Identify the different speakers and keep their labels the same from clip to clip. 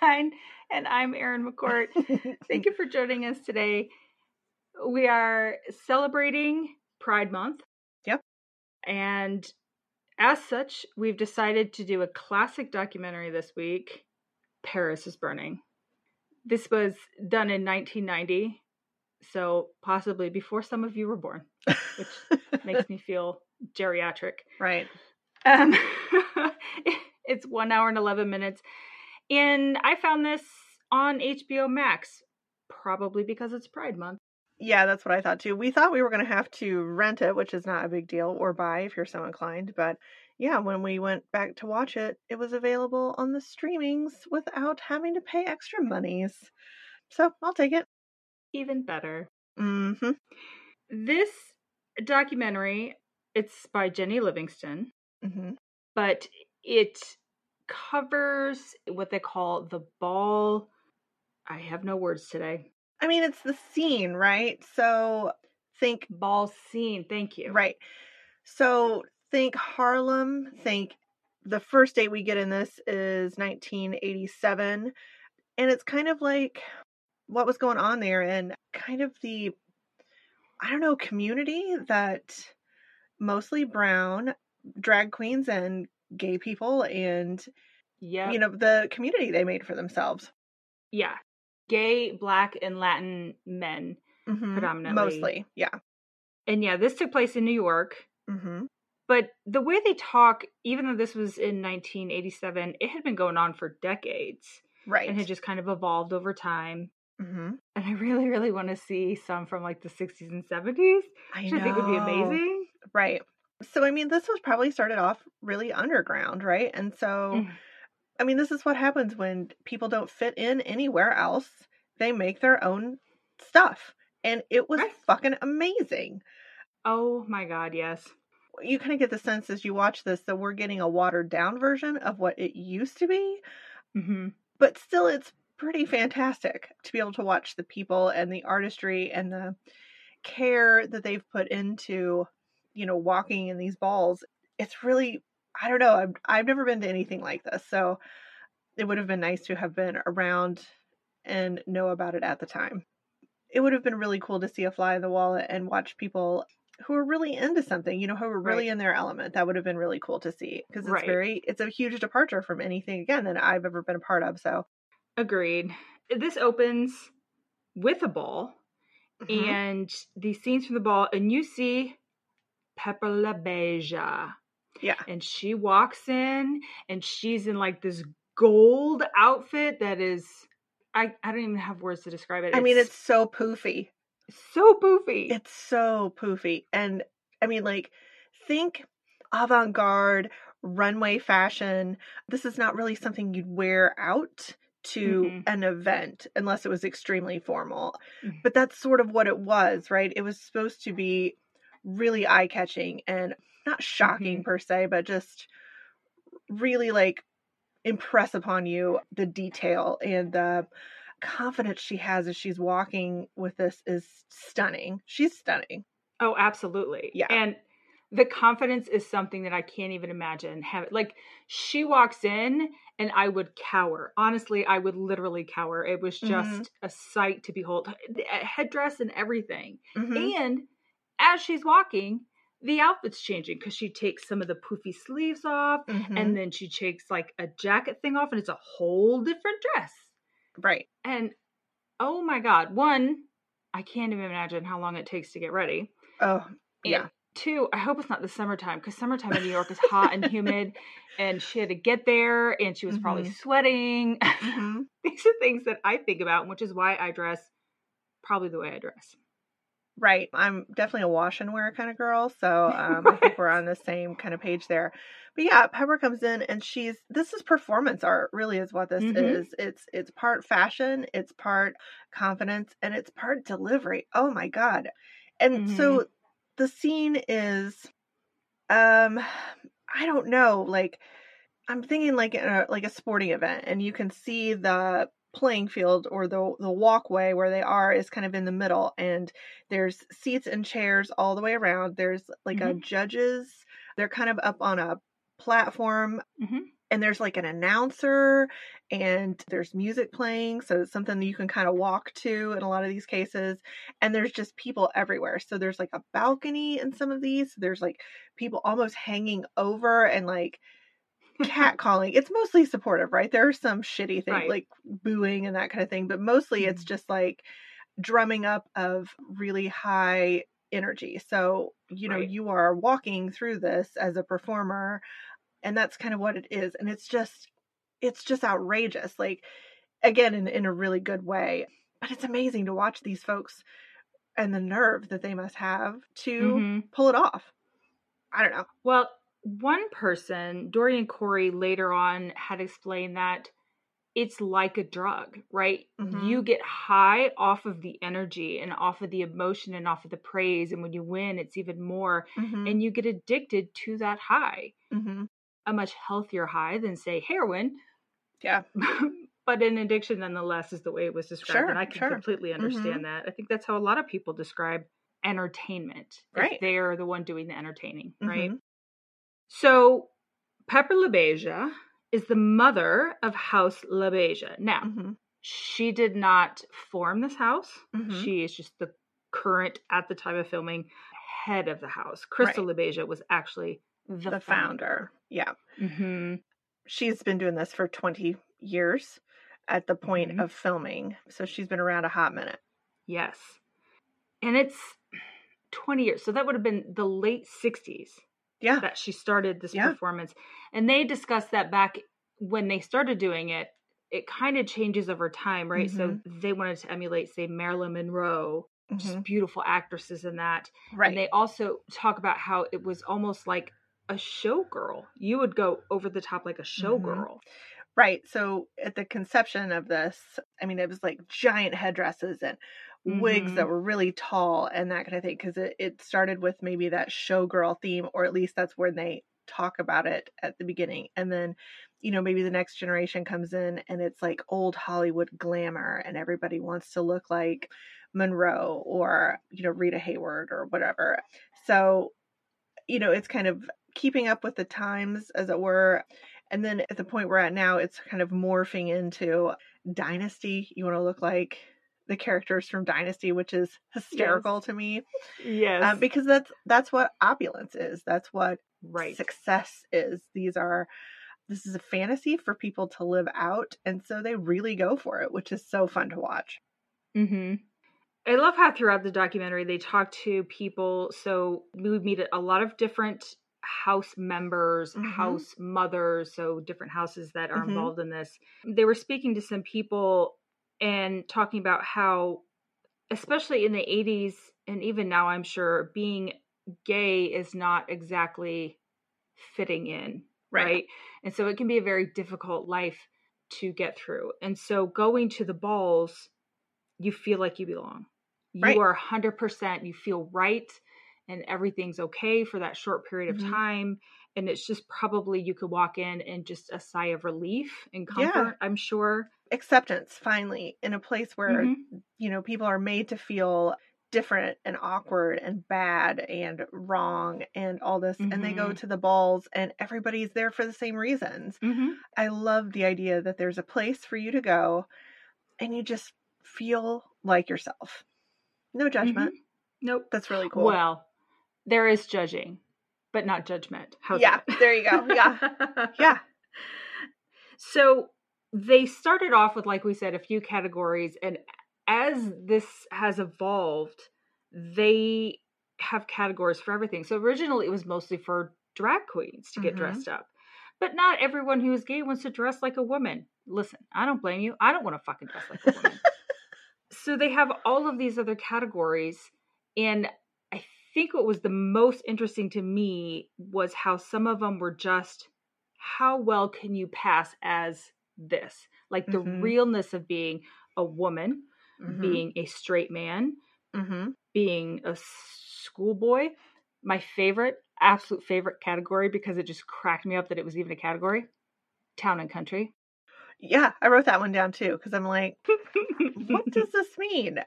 Speaker 1: And I'm Erin McCourt. Thank you for joining us today. We are celebrating Pride Month.
Speaker 2: Yep.
Speaker 1: And as such, we've decided to do a classic documentary this week Paris is Burning. This was done in 1990, so possibly before some of you were born, which makes me feel geriatric.
Speaker 2: Right.
Speaker 1: Um, it's one hour and 11 minutes. And I found this on HBO Max, probably because it's Pride Month.
Speaker 2: Yeah, that's what I thought too. We thought we were going to have to rent it, which is not a big deal, or buy if you're so inclined. But yeah, when we went back to watch it, it was available on the streamings without having to pay extra monies. So I'll take it.
Speaker 1: Even better.
Speaker 2: Mm-hmm.
Speaker 1: This documentary, it's by Jennie Livingston,
Speaker 2: Mm-hmm.
Speaker 1: but it covers what they call the ball. I have no words today.
Speaker 2: I mean, it's the scene, right? So think
Speaker 1: Ball scene. Thank you.
Speaker 2: Right. So think Harlem, think the first date we get in this is 1987. And it's kind of like what was going on there and kind of the, I don't know, community that mostly brown drag queens and gay people and,
Speaker 1: Yeah.
Speaker 2: you know, the community they made for themselves.
Speaker 1: yeah. Gay, black, and Latin men.
Speaker 2: Mhm.
Speaker 1: Predominantly.
Speaker 2: Mostly. Yeah.
Speaker 1: And yeah, this took place in New York.
Speaker 2: hmm
Speaker 1: But the way they talk, even though this was in 1987, it had been going on for decades
Speaker 2: Right.
Speaker 1: and had just kind of evolved over time.
Speaker 2: hmm
Speaker 1: And I really, really want to see some from like the 60s and 70s,
Speaker 2: I.
Speaker 1: I think would be amazing.
Speaker 2: Right. So, I mean, this was probably started off really underground, right? And so,
Speaker 1: Mm.
Speaker 2: I mean, this is what happens when people don't fit in anywhere else. They make their own stuff. And it was
Speaker 1: Right.
Speaker 2: fucking amazing.
Speaker 1: Oh my God, yes.
Speaker 2: You kind of get the sense as you watch this that we're getting a watered down version of what it used to be,
Speaker 1: hmm
Speaker 2: but still, it's pretty fantastic to be able to watch the people and the artistry and the care that they've put into, you know, walking in these balls. It's really, I don't know, I've, I've never been to anything like this. So it would have been nice to have been around and know about it at the time. It would have been really cool to see a fly in the wall and watch people who are really into something, you know, who are really
Speaker 1: Right.
Speaker 2: in their element. That would have been really cool to see because it's
Speaker 1: Right.
Speaker 2: very, it's a huge departure from anything again that I've ever been a part of. So,
Speaker 1: Agreed. This opens with a ball
Speaker 2: mhm.
Speaker 1: and these scenes from the ball, and you see Pepper LaBeija.
Speaker 2: yeah,
Speaker 1: and she walks in and she's in like this gold outfit that is I, I don't even have words to describe it.
Speaker 2: I mean, it's so poofy.
Speaker 1: so poofy.
Speaker 2: It's so poofy. And I mean, like, think avant garde runway fashion. This is not really something you'd wear out to
Speaker 1: Mhm.
Speaker 2: an event unless it was extremely formal.
Speaker 1: Mhm.
Speaker 2: But that's sort of what it was, right? It was supposed to be really eye catching and not shocking per se, but just really like impress upon you the detail and the confidence she has as she's walking with this is stunning. She's stunning.
Speaker 1: oh, absolutely.
Speaker 2: Yeah.
Speaker 1: And the confidence is something that I can't even imagine. Have like she walks in and I would cower. Honestly, I would literally cower. It was just
Speaker 2: Mhm.
Speaker 1: a sight to behold. The Headdress and everything.
Speaker 2: Mhm.
Speaker 1: And as she's walking, the outfit's changing because she takes some of the poofy sleeves off
Speaker 2: Mhm.
Speaker 1: and then she takes like a jacket thing off and it's a whole different dress.
Speaker 2: right.
Speaker 1: And oh my god, one, I can't even imagine how long it takes to get ready.
Speaker 2: Oh,
Speaker 1: And
Speaker 2: Yeah.
Speaker 1: two, I hope it's not the summertime because summertime in New York is hot and humid and she had to get there and she was probably
Speaker 2: Mhm.
Speaker 1: sweating.
Speaker 2: Mhm.
Speaker 1: These are things that I think about, which is why I dress probably the way I dress.
Speaker 2: Right. I'm definitely a wash and wear kind of girl. So um, I think we're on the same kind of page there. But yeah, Pepper comes in and she's this is performance art, really is what this
Speaker 1: Mhm.
Speaker 2: is. It's it's part fashion, it's part confidence, and it's part delivery. Oh my god. And so the scene is um I don't know, like I'm thinking like a like a sporting event and you can see the playing field or the the walkway where they are is kind of in the middle and there's seats and chairs all the way around. There's like a judges. They're kind of up on a platform
Speaker 1: Mhm.
Speaker 2: and there's like an announcer and there's music playing so it's something that you can kind of walk to in a lot of these cases and there's just people everywhere so there's like a balcony in some of these there's like people almost hanging over and like cat calling it's mostly supportive right there are some shitty things
Speaker 1: Right.
Speaker 2: like booing and that kind of thing but mostly it's
Speaker 1: Mhm.
Speaker 2: just like drumming up of really high energy so you know
Speaker 1: Right.
Speaker 2: you are walking through this as a performer and that's kind of what it is and it's just it's just outrageous like again in, in a really good way but it's amazing to watch these folks and the nerve that they must have to
Speaker 1: Mhm.
Speaker 2: pull it off i don't know
Speaker 1: Well, one person, Dorian Corey, later on had explained that it's like a drug, right?
Speaker 2: Mhm.
Speaker 1: You get high off of the energy and off of the emotion and off of the praise. And when you win, it's even more.
Speaker 2: Mhm,
Speaker 1: And you get addicted to that high,
Speaker 2: mhm.
Speaker 1: a much healthier high than, say, heroin.
Speaker 2: yeah
Speaker 1: but an addiction nonetheless is the way it was described.
Speaker 2: Sure,
Speaker 1: and I can
Speaker 2: sure.
Speaker 1: completely understand that. I think that's how a lot of people describe entertainment. if
Speaker 2: Right.
Speaker 1: They're the one doing the entertaining, right? So Pepper LaBeija is the mother of House LaBeija. Now,
Speaker 2: Mhm.
Speaker 1: she did not form this house.
Speaker 2: Mhm.
Speaker 1: She is just the current, at the time of filming, head of the house. Crystal LaBeija was actually the,
Speaker 2: the founder yeah
Speaker 1: hmm
Speaker 2: she's been doing this for 20 years at the point
Speaker 1: Mhm.
Speaker 2: of filming so she's been around a hot minute
Speaker 1: Yes. And it's 20 years. So that would have been the late 60s
Speaker 2: yeah
Speaker 1: that she started this
Speaker 2: Yeah.
Speaker 1: performance. And they discussed that back when they started doing it, it kind of changes over time, right? So
Speaker 2: Mm-hmm.
Speaker 1: they wanted to emulate, say, Marilyn Monroe, just
Speaker 2: Mhm.
Speaker 1: beautiful actresses in that.
Speaker 2: right
Speaker 1: And they also talk about how it was almost like a showgirl. You would go over the top like a
Speaker 2: Mm-hmm.
Speaker 1: showgirl.
Speaker 2: Right. So at the conception of this, I mean, it was like giant headdresses and wigs
Speaker 1: Mhm.
Speaker 2: that were really tall and that kind of thing. Because it, it started with maybe that showgirl theme, or at least that's where they talk about it at the beginning. And then, you know, maybe the next generation comes in and it's like old Hollywood glamour and everybody wants to look like Monroe or, you know, Rita Hayworth or whatever. So, you know, it's kind of keeping up with the times, as it were. And then at the point we're at now, it's kind of morphing into Dynasty. You want to look like the characters from Dynasty, which is hysterical to me
Speaker 1: Yes.
Speaker 2: um, because that's that's what opulence is. That's what
Speaker 1: right.
Speaker 2: success is. These are this is a fantasy for people to live out, and so they really go for it, which is so fun to watch.
Speaker 1: hmm I love how throughout the documentary they talk to people. So we meet a lot of different house members,
Speaker 2: Mhm.
Speaker 1: house mothers, so different houses that are
Speaker 2: Mhm.
Speaker 1: involved in this. They were speaking to some people and talking about how, especially in the 80s and even now, I'm sure being gay is not exactly fitting in
Speaker 2: Right.
Speaker 1: right. And so it can be a very difficult life to get through. And so going to the balls, you feel like you belong. You
Speaker 2: Right.
Speaker 1: are 100%, you feel right, and everything's okay for that short period of
Speaker 2: Mhm.
Speaker 1: time. And it's just probably you could walk in and just a sigh of relief and
Speaker 2: Yeah.
Speaker 1: comfort, I'm sure.
Speaker 2: Acceptance finally in a place where
Speaker 1: Mhm.
Speaker 2: you know people are made to feel different and awkward and bad and wrong and all this and they go
Speaker 1: Mhm.
Speaker 2: to the balls and everybody's there for the same reasons
Speaker 1: Mhm.
Speaker 2: i love the idea that there's a place for you to go and you just feel like yourself no judgment
Speaker 1: Mhm. Nope.
Speaker 2: that's really cool
Speaker 1: Well, there is judging, but not judgment. How's
Speaker 2: yeah
Speaker 1: that?
Speaker 2: there you go yeah yeah
Speaker 1: So they started off with, like we said, a few categories, and as this has evolved, they have categories for everything. So originally it was mostly for drag queens to get
Speaker 2: Mhm.
Speaker 1: dressed up. But not everyone who is gay wants to dress like a woman. Listen, I don't blame you. I don't want to fucking dress like a woman. so they have all of these other categories And I think what was the most interesting to me was how some of them were just how well can you pass as this? Like the
Speaker 2: Mhm.
Speaker 1: realness of being a woman,
Speaker 2: Mhm.
Speaker 1: being a straight man,
Speaker 2: Mhm.
Speaker 1: being a schoolboy. My favorite, absolute favorite category because it just cracked me up that it was even a category town and country.
Speaker 2: Yeah, I wrote that one down too because I'm like, what does this mean?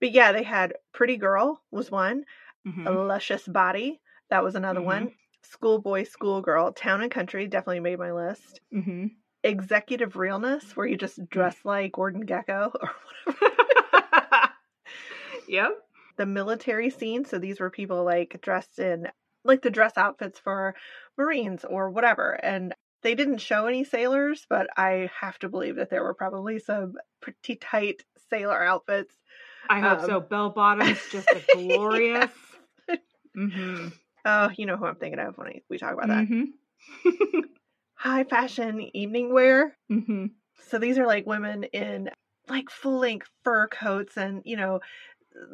Speaker 2: But yeah, they had Pretty Girl was one,
Speaker 1: Mhm.
Speaker 2: a luscious body that was another one, Schoolboy, Schoolgirl, Town and Country definitely made my list. Executive Realness, where you just dress like Gordon Gekko or whatever.
Speaker 1: yep.
Speaker 2: The military scene, so these were people like dressed in like the dress outfits for Marines or whatever, and they didn't show any sailors, but I have to believe that there were probably some pretty tight sailor outfits.
Speaker 1: I hope
Speaker 2: Um,
Speaker 1: so. Bell bottoms, just a glorious. Mm-hmm.
Speaker 2: Oh, you know who I'm thinking of when I, we talk about that.
Speaker 1: Mm-hmm.
Speaker 2: High fashion evening wear.
Speaker 1: mm-hmm.
Speaker 2: So these are like women in like full length fur coats, and you know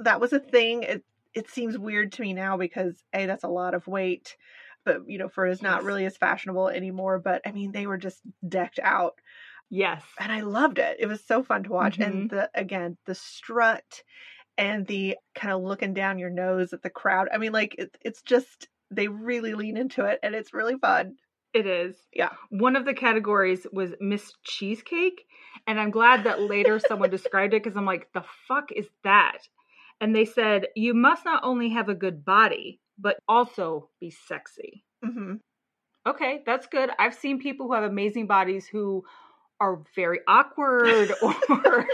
Speaker 2: that was a thing. It it seems weird to me now because a that's a lot of weight, but you know fur is not
Speaker 1: Yes.
Speaker 2: really as fashionable anymore. But I mean they were just decked out,
Speaker 1: Yes.
Speaker 2: and I loved it. It was so fun to watch, and the again the strut and the kind of looking down your nose at the crowd. I mean like it, it's just they really lean into it, and it's really fun.
Speaker 1: It is.
Speaker 2: Yeah.
Speaker 1: One of the categories was Miss Cheesecake. And I'm glad that later someone described it because I'm like, the fuck is that? And they said, you must not only have a good body, but also be sexy.
Speaker 2: hmm
Speaker 1: Okay, that's good. I've seen people who have amazing bodies who are very awkward or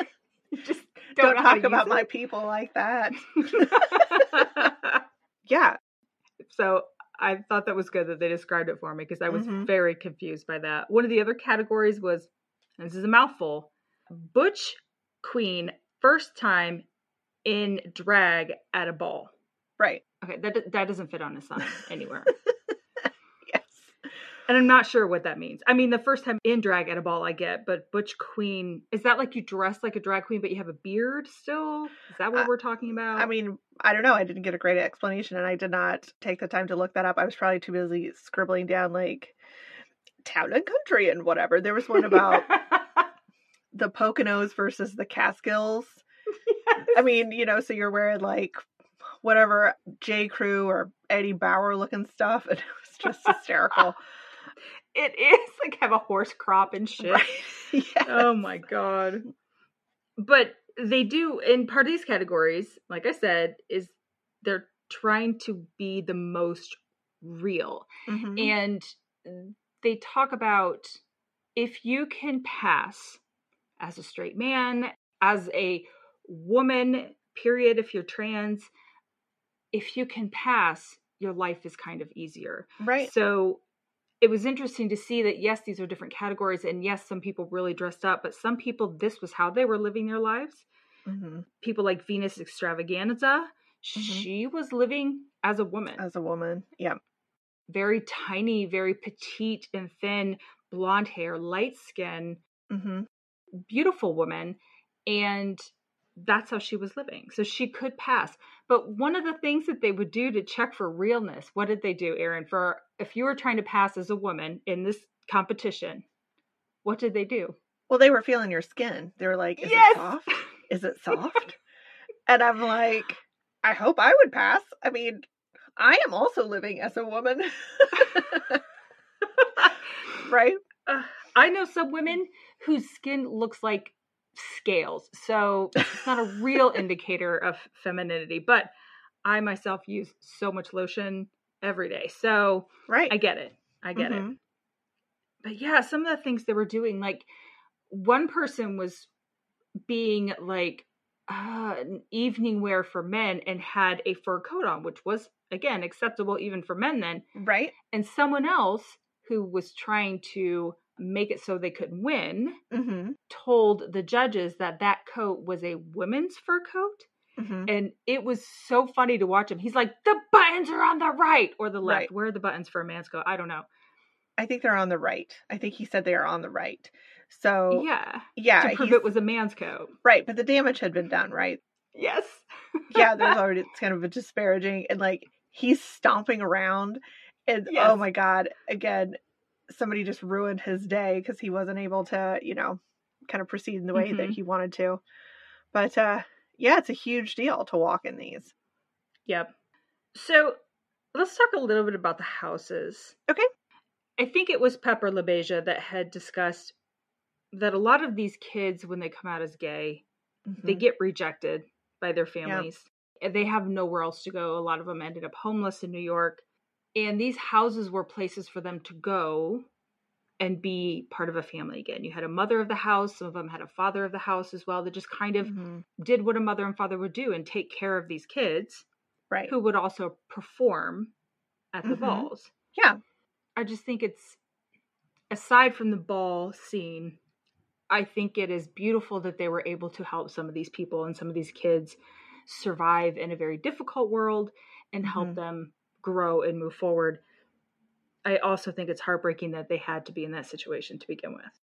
Speaker 1: just
Speaker 2: Don't,
Speaker 1: don't,
Speaker 2: talk about my people like that. Yeah,
Speaker 1: so I thought that was good that they described it for me because I was
Speaker 2: Mhm.
Speaker 1: very confused by that. One of the other categories was, and this is a mouthful, Butch Queen first time in drag at a ball.
Speaker 2: right.
Speaker 1: Okay, that that doesn't fit on a sign anywhere.
Speaker 2: Yes.
Speaker 1: and I'm not sure what that means. I mean, the first time in drag at a ball I get, but Butch Queen, is that like you dress like a drag queen but you have a beard still? Is that what
Speaker 2: Uh,
Speaker 1: we're talking about?
Speaker 2: I mean, I don't know. I didn't get a great explanation, and I did not take the time to look that up. I was probably too busy scribbling down like town and country and whatever. There was one about the Poconos versus the Catskills. I mean, you know, so you're wearing like whatever J. Crew or Eddie Bauer looking stuff, and it was just hysterical.
Speaker 1: it is like have a horse crop and shit.
Speaker 2: right? yeah.
Speaker 1: oh my god. But they do in part of these categories, like I said, is they're trying to be the most real.
Speaker 2: Mhm.
Speaker 1: And they talk about if you can pass as a straight man, as a woman, period, if you're trans, if you can pass, your life is kind of easier.
Speaker 2: Right.
Speaker 1: So it was interesting to see that yes, these are different categories, and yes, some people really dressed up, but some people this was how they were living their lives.
Speaker 2: hmm
Speaker 1: People like Venus Xtravaganza, she was living as a woman,
Speaker 2: As a woman, yeah.
Speaker 1: very tiny, very petite and thin, blonde hair, light skin,
Speaker 2: hmm
Speaker 1: beautiful woman, and that's how she was living. So she could pass. But one of the things that they would do to check for realness, what did they do, Erin? For if you were trying to pass as a woman in this competition, what did they do?
Speaker 2: Well, they were feeling your skin. They were like, "Is
Speaker 1: Yes!
Speaker 2: it soft? Is it soft?" and I'm like, "I hope I would pass." I mean, I am also living as a woman, right?
Speaker 1: Uh, I know some women whose skin looks like scales, so it's not a real indicator of femininity. But I myself use so much lotion every day, so
Speaker 2: Right.
Speaker 1: I get it. I get it.
Speaker 2: Mhm.
Speaker 1: But yeah, some of the things they were doing, like one person was being like uh, an evening wear for men and had a fur coat on, which was again acceptable even for men then.
Speaker 2: Right.
Speaker 1: And someone else who was trying to make it so they could win
Speaker 2: hmm
Speaker 1: told the judges that that coat was a women's fur coat.
Speaker 2: Hmm
Speaker 1: And it was so funny to watch him. He's like, the buttons are on the right or the left.
Speaker 2: Right.
Speaker 1: Where are the buttons for a man's coat? I don't know.
Speaker 2: I think they're on the right. I think he said they are on the right. So
Speaker 1: yeah.
Speaker 2: yeah,
Speaker 1: to prove it was a man's coat.
Speaker 2: right. But the damage had been done, right?
Speaker 1: Yes.
Speaker 2: yeah, there's already it's kind of a disparaging and like he's stomping around and oh my god, again, somebody just ruined his day because he wasn't able to, you know, kind of proceed in the way that
Speaker 1: Mhm.
Speaker 2: he wanted to. But uh yeah, it's a huge deal to walk in these.
Speaker 1: Yep. So let's talk a little bit about the houses.
Speaker 2: Okay.
Speaker 1: I think it was Pepper LaBeija that had discussed that a lot of these kids, when they come out as gay, they
Speaker 2: Mhm.
Speaker 1: get rejected by their families. And They have nowhere else to go. A lot of them ended up homeless in New York. And these houses were places for them to go and be part of a family again. You had a mother of the house, some of them had a father of the house as well, that just kind of
Speaker 2: Mhm.
Speaker 1: did what a mother and father would do and take care of these kids
Speaker 2: right.
Speaker 1: who would also perform at the
Speaker 2: Mhm.
Speaker 1: balls.
Speaker 2: Yeah.
Speaker 1: I just think it's aside from the ball scene, I think it is beautiful that they were able to help some of these people and some of these kids survive in a very difficult world and help
Speaker 2: Mhm.
Speaker 1: them grow and move forward. I also think it's heartbreaking that they had to be in that situation to begin with.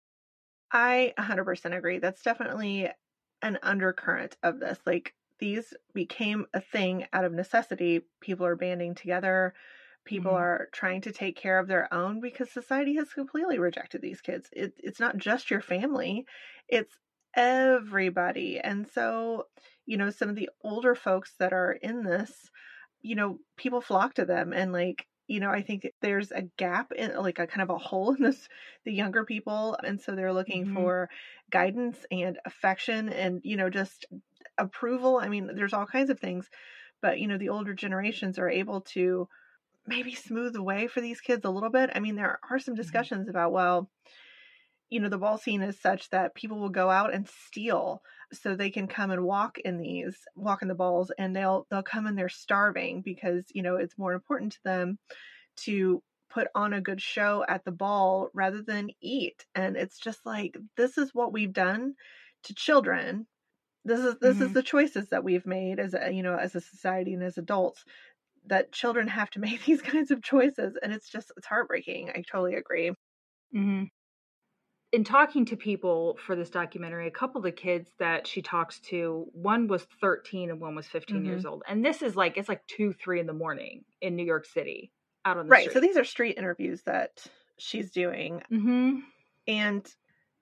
Speaker 2: I 100% agree. That's definitely an undercurrent of this. Like, these became a thing out of necessity. People are banding together. People
Speaker 1: Mhm.
Speaker 2: are trying to take care of their own because society has completely rejected these kids. It, it's not just your family, it's everybody. And so, you know, some of the older folks that are in this, you know, people flock to them and like, you know, I think there's a gap in like a kind of a hole in this the younger people and so they're looking
Speaker 1: Mhm.
Speaker 2: for guidance and affection and you know just approval. I mean there's all kinds of things but you know the older generations are able to maybe smooth the way for these kids a little bit. I mean there are some discussions about well you know the ball scene is such that people will go out and steal so they can come and walk in these walk in the balls and they'll they'll come and they're starving because you know it's more important to them to put on a good show at the ball rather than eat. And it's just like this is what we've done to children. This is this is
Speaker 1: Mhm.
Speaker 2: the choices that we've made as a you know as a society and as adults that children have to make these kinds of choices. And it's just it's heartbreaking. I totally agree.
Speaker 1: Hmm In talking to people for this documentary, a couple of the kids that she talks to, one was 13 and one was 15 years old. And this is like, it's like two, three in the morning in New York City out on the
Speaker 2: right
Speaker 1: street.
Speaker 2: so these are street interviews that she's doing.
Speaker 1: Hmm
Speaker 2: and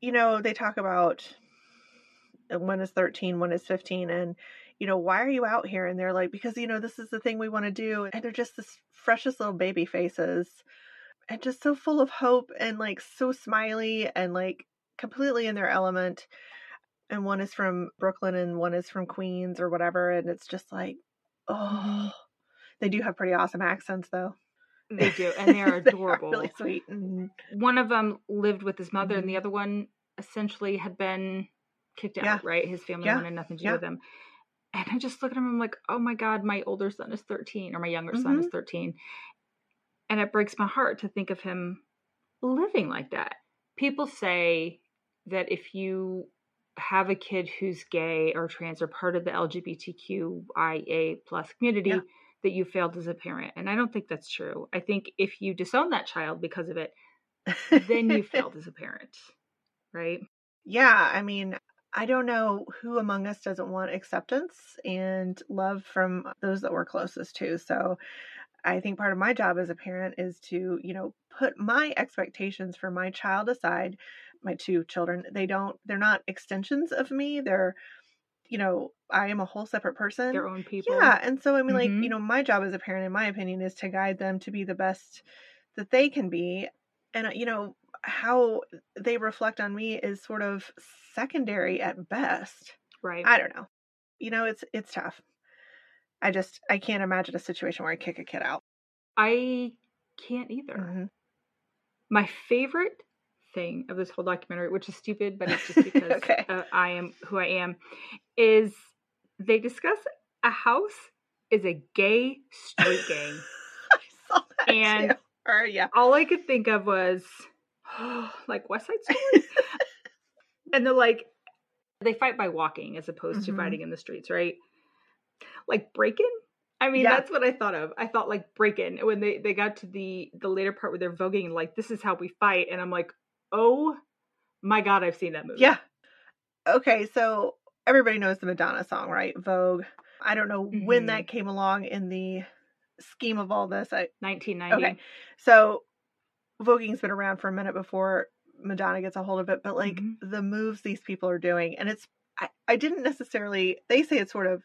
Speaker 2: you know they talk about uh, one is 13 one is 15 and you know why are you out here? And they're like because you know this is the thing we want to do. And they're just this freshest little baby faces and just so full of hope and like so smiley and like completely in their element and one is from brooklyn and one is from queens or whatever and it's just like oh they do have pretty awesome accents though
Speaker 1: They do. And they are
Speaker 2: They
Speaker 1: adorable.
Speaker 2: really sweet and
Speaker 1: one of them lived with his mother, and
Speaker 2: Mhm.
Speaker 1: the other one essentially had been kicked out,
Speaker 2: Yeah.
Speaker 1: right? His family
Speaker 2: Yeah.
Speaker 1: wanted nothing to do with him. And I just look at him, I'm like, oh my God, my older son is 13, or my younger son is
Speaker 2: Mhm.
Speaker 1: 13. And it breaks my heart to think of him living like that. People say that if you have a kid who's gay or trans or part of the LGBTQIA plus community,
Speaker 2: Yeah.
Speaker 1: that you failed as a parent. And I don't think that's true. I think if you disown that child because of it, then you failed as a parent, right?
Speaker 2: Yeah, I mean, I don't know who among us doesn't want acceptance and love from those that we're closest to. So I think part of my job as a parent is to, you know, put my expectations for my child aside. My two children, they don't, they're not extensions of me. They're, you know, I am a whole separate person.
Speaker 1: Their own people.
Speaker 2: Yeah. And so, I mean, like,
Speaker 1: Mhm.
Speaker 2: you know, my job as a parent, in my opinion, is to guide them to be the best that they can be. And, uh, you know, how they reflect on me is sort of secondary at best.
Speaker 1: Right.
Speaker 2: I don't know. You know, it's it's tough. I just I can't imagine a situation where I kick a kid out.
Speaker 1: I can't either.
Speaker 2: Mhm.
Speaker 1: My favorite thing of this whole documentary, which is stupid, but it's just because
Speaker 2: Okay.
Speaker 1: uh, I am who I am, is they discuss a house is a gay street gang.
Speaker 2: I saw that
Speaker 1: And-.
Speaker 2: Or yeah.
Speaker 1: All I could think of was like West Side Story. and they're like, they fight by walking as opposed to
Speaker 2: Mhm.
Speaker 1: fighting in the streets, right? Like breaking. I mean,
Speaker 2: Yeah.
Speaker 1: that's what I thought of. I thought like breaking when they they got to the the later part where they're voguing, like this is how we fight, and I'm like, oh my god, I've seen that movie.
Speaker 2: Yeah. Okay, so everybody knows the Madonna song, right? Vogue. I don't know
Speaker 1: Mm-hmm.
Speaker 2: when that came along in the scheme of all this. I,
Speaker 1: 1990.
Speaker 2: okay. So voguing's been around for a minute before Madonna gets a hold of it, but like
Speaker 1: Mhm.
Speaker 2: the moves these people are doing, and it's I, I didn't necessarily they say it's sort of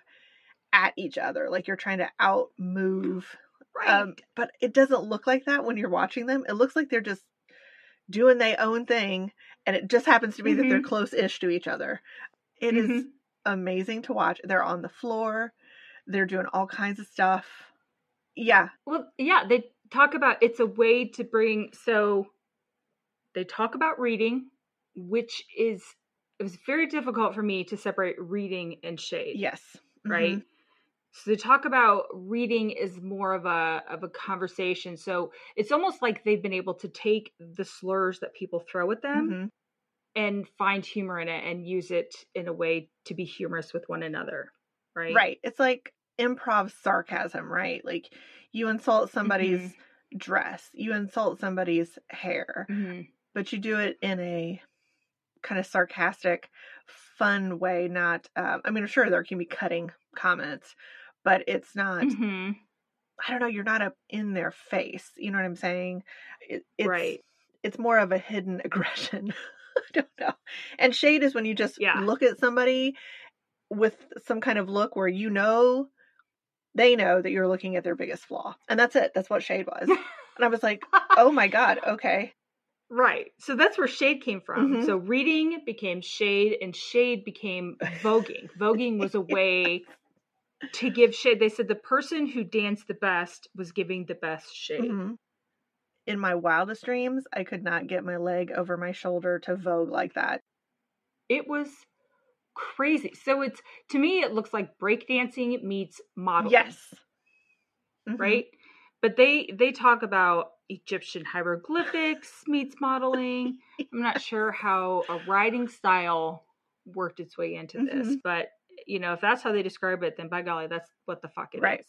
Speaker 2: at each other, like you're trying to out move.
Speaker 1: Right.
Speaker 2: Um, but it doesn't look like that when you're watching them. It looks like they're just doing their own thing, and it just happens to be that they're
Speaker 1: Mhm.
Speaker 2: close-ish to each other. It is
Speaker 1: Mhm.
Speaker 2: amazing to watch. They're on the floor. They're doing all kinds of stuff. Yeah.
Speaker 1: Well, yeah, they talk about it's a way to bring so they talk about reading, which is it was very difficult for me to separate reading and shade,
Speaker 2: Yes.
Speaker 1: right?
Speaker 2: Mhm.
Speaker 1: So they talk about reading is more of a of a conversation. So it's almost like they've been able to take the slurs that people throw at them
Speaker 2: Mhm.
Speaker 1: and find humor in it and use it in a way to be humorous with one another, right?
Speaker 2: Right. It's like improv sarcasm, right? Like you insult somebody's dress, you insult somebody's hair,
Speaker 1: Mhm.
Speaker 2: but you do it in a kind of sarcastic, fun way. Not, um, I mean, I'm sure, there can be cutting comments, but it's not,
Speaker 1: Mhm.
Speaker 2: I don't know, you're not up in their face. You know what I'm saying? It, it's,
Speaker 1: Right.
Speaker 2: It's more of a hidden aggression. I don't know. And shade is when you just
Speaker 1: Yeah.
Speaker 2: look at somebody with some kind of look where you know they know that you're looking at their biggest flaw. And that's it. That's what shade was. and I was like, oh my God, okay.
Speaker 1: Right. So that's where shade came from.
Speaker 2: Mhm.
Speaker 1: So reading became shade and shade became voguing. voguing was a way to give shade. They said the person who danced the best was giving the best shade.
Speaker 2: Mhm. In my wildest dreams, I could not get my leg over my shoulder to vogue like that.
Speaker 1: It was crazy. So it's to me it looks like breakdancing meets modeling.
Speaker 2: Yes. Mhm.
Speaker 1: Right? But they they talk about Egyptian hieroglyphics meets modeling. I'm not sure how a writing style worked its way into this,
Speaker 2: Mhm.
Speaker 1: but you know, if that's how they describe it, then by golly, that's what the fuck it is.
Speaker 2: Right.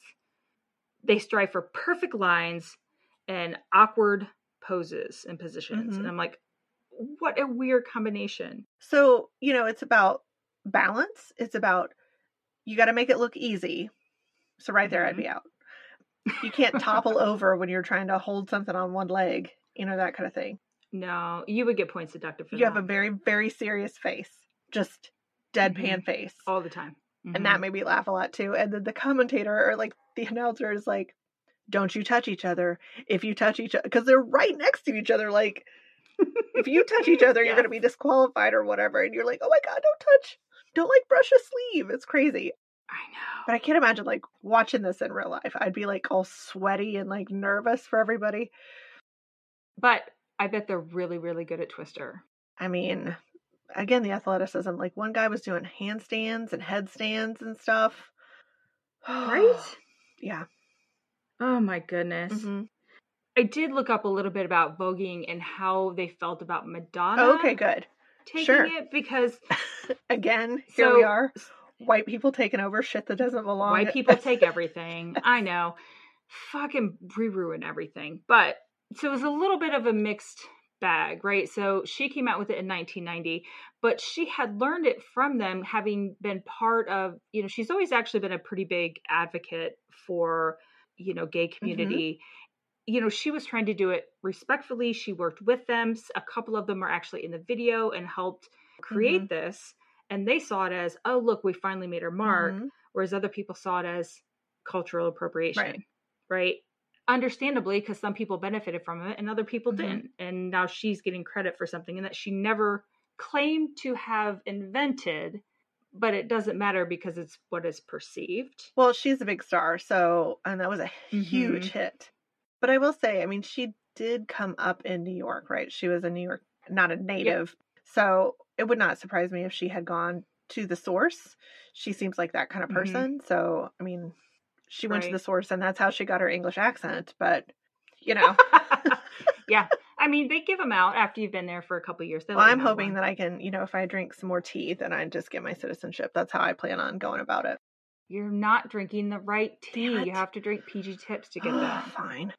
Speaker 1: They strive for perfect lines and awkward poses and positions.
Speaker 2: Mhm.
Speaker 1: And I'm like, what a weird combination.
Speaker 2: So, you know, it's about balance. It's about you got to make it look easy. So, right there, I'd
Speaker 1: Mhm.
Speaker 2: be out. You can't topple over when you're trying to hold something on one leg, you know, that kind of thing.
Speaker 1: No, you would get points deducted for
Speaker 2: You
Speaker 1: that
Speaker 2: have a very, very serious face, just deadpan face.
Speaker 1: all the time.
Speaker 2: And
Speaker 1: Mhm.
Speaker 2: that made me laugh a lot too. And then the commentator or like the announcer is like, don't you touch each other. If you touch each other, because they're right next to each other. Like, if you touch each other, you're going to be disqualified or whatever. And you're like, oh my God, don't touch. Don't like brush a sleeve. It's crazy.
Speaker 1: I know.
Speaker 2: But I can't imagine like watching this in real life. I'd be like all sweaty and like nervous for everybody.
Speaker 1: But I bet they're really, really good at Twister.
Speaker 2: I mean, again, the athleticism. Like one guy was doing handstands and headstands and stuff.
Speaker 1: Right?
Speaker 2: yeah.
Speaker 1: Oh my goodness.
Speaker 2: Mhm.
Speaker 1: I did look up a little bit about voguing and how they felt about Madonna
Speaker 2: Oh, okay, good.
Speaker 1: taking
Speaker 2: Sure.
Speaker 1: it because
Speaker 2: Again, here we are. White people taking over shit that doesn't belong.
Speaker 1: white people take everything. I know. Fucking re ruin everything. But so it was a little bit of a mixed bag, right? So she came out with it in 1990, but she had learned it from them having been part of, you know, she's always actually been a pretty big advocate for, you know, gay community. You know, she was trying to do it respectfully. She worked with them. A couple of them are actually in the video and helped create this. And they saw it as, oh, look, we finally made our mark
Speaker 2: Mhm.
Speaker 1: whereas other people saw it as cultural appropriation
Speaker 2: Right.
Speaker 1: right, understandably because some people benefited from it and other people
Speaker 2: Mhm.
Speaker 1: didn't and now she's getting credit for something and that she never claimed to have invented but it doesn't matter because it's what is perceived
Speaker 2: Well, she's a big star, so and that was a
Speaker 1: Mhm.
Speaker 2: huge hit. But I will say, I mean, she did come up in New York, right? She was a New York, not a native, so it would not surprise me if she had gone to the source. She seems like that kind of
Speaker 1: Mhm.
Speaker 2: person, so I mean, she went to the source, and that's how she got her English accent. But you know,
Speaker 1: yeah i mean they give them out after you've been there for a couple years
Speaker 2: well, I'm hoping that I can, you know, if I drink some more tea, then I just get my citizenship. That's how I plan on going about it.
Speaker 1: you're not drinking the right tea
Speaker 2: Damn
Speaker 1: you have to drink pg tips to get that
Speaker 2: Fine.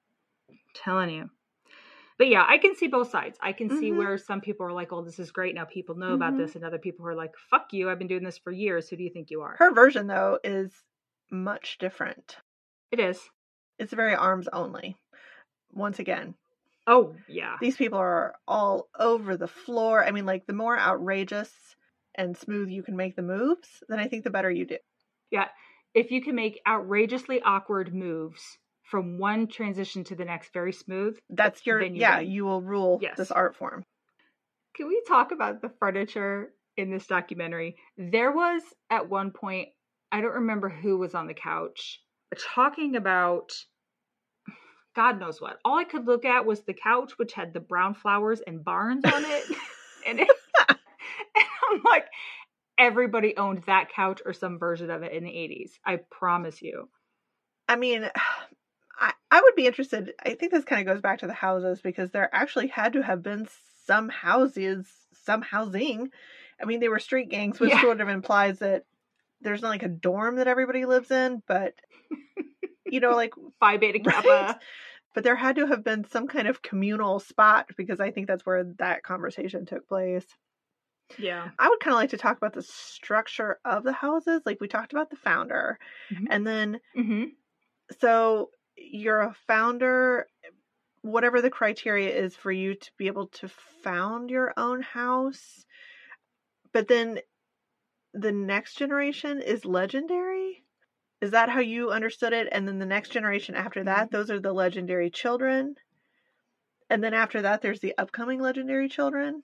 Speaker 1: telling you. But yeah, I can see both sides. I can see
Speaker 2: Mhm.
Speaker 1: where some people are like, "Oh, this is great. Now people know about
Speaker 2: Mhm.
Speaker 1: this," and other people are like, "Fuck you. I've been doing this for years. Who do you think you are?"
Speaker 2: Her version though is much different.
Speaker 1: It is.
Speaker 2: It's very arms only. Once again,
Speaker 1: Oh yeah.
Speaker 2: these people are all over the floor. I mean, like the more outrageous and smooth you can make the moves, then I think the better you do.
Speaker 1: Yeah. If you can make outrageously awkward moves from one transition to the next very smooth,
Speaker 2: That's your
Speaker 1: you
Speaker 2: yeah,
Speaker 1: win.
Speaker 2: you will rule
Speaker 1: Yes.
Speaker 2: this art form.
Speaker 1: Can we talk about the furniture in this documentary? There was at one point, I don't remember who was on the couch, talking about God knows what. All I could look at was the couch, which had the brown flowers and barns on it. and, it and I'm like, everybody owned that couch or some version of it in the 80s. I promise you.
Speaker 2: I mean, I, I would be interested. I think this kind of goes back to the houses because there actually had to have been some houses, some housing. I mean, they were street gangs, which
Speaker 1: Yeah.
Speaker 2: sort of implies that there's not like a dorm that everybody lives in, but you know, like
Speaker 1: Phi Beta
Speaker 2: Right?
Speaker 1: Kappa.
Speaker 2: But there had to have been some kind of communal spot because I think that's where that conversation took place.
Speaker 1: Yeah.
Speaker 2: I would kind of like to talk about the structure of the houses. Like we talked about the founder,
Speaker 1: Mhm.
Speaker 2: and then
Speaker 1: hmm
Speaker 2: so you're a founder whatever the criteria is for you to be able to found your own house but then the next generation is legendary is that how you understood it and then the next generation after that mm-hmm. those are the legendary children and then after that there's the upcoming legendary children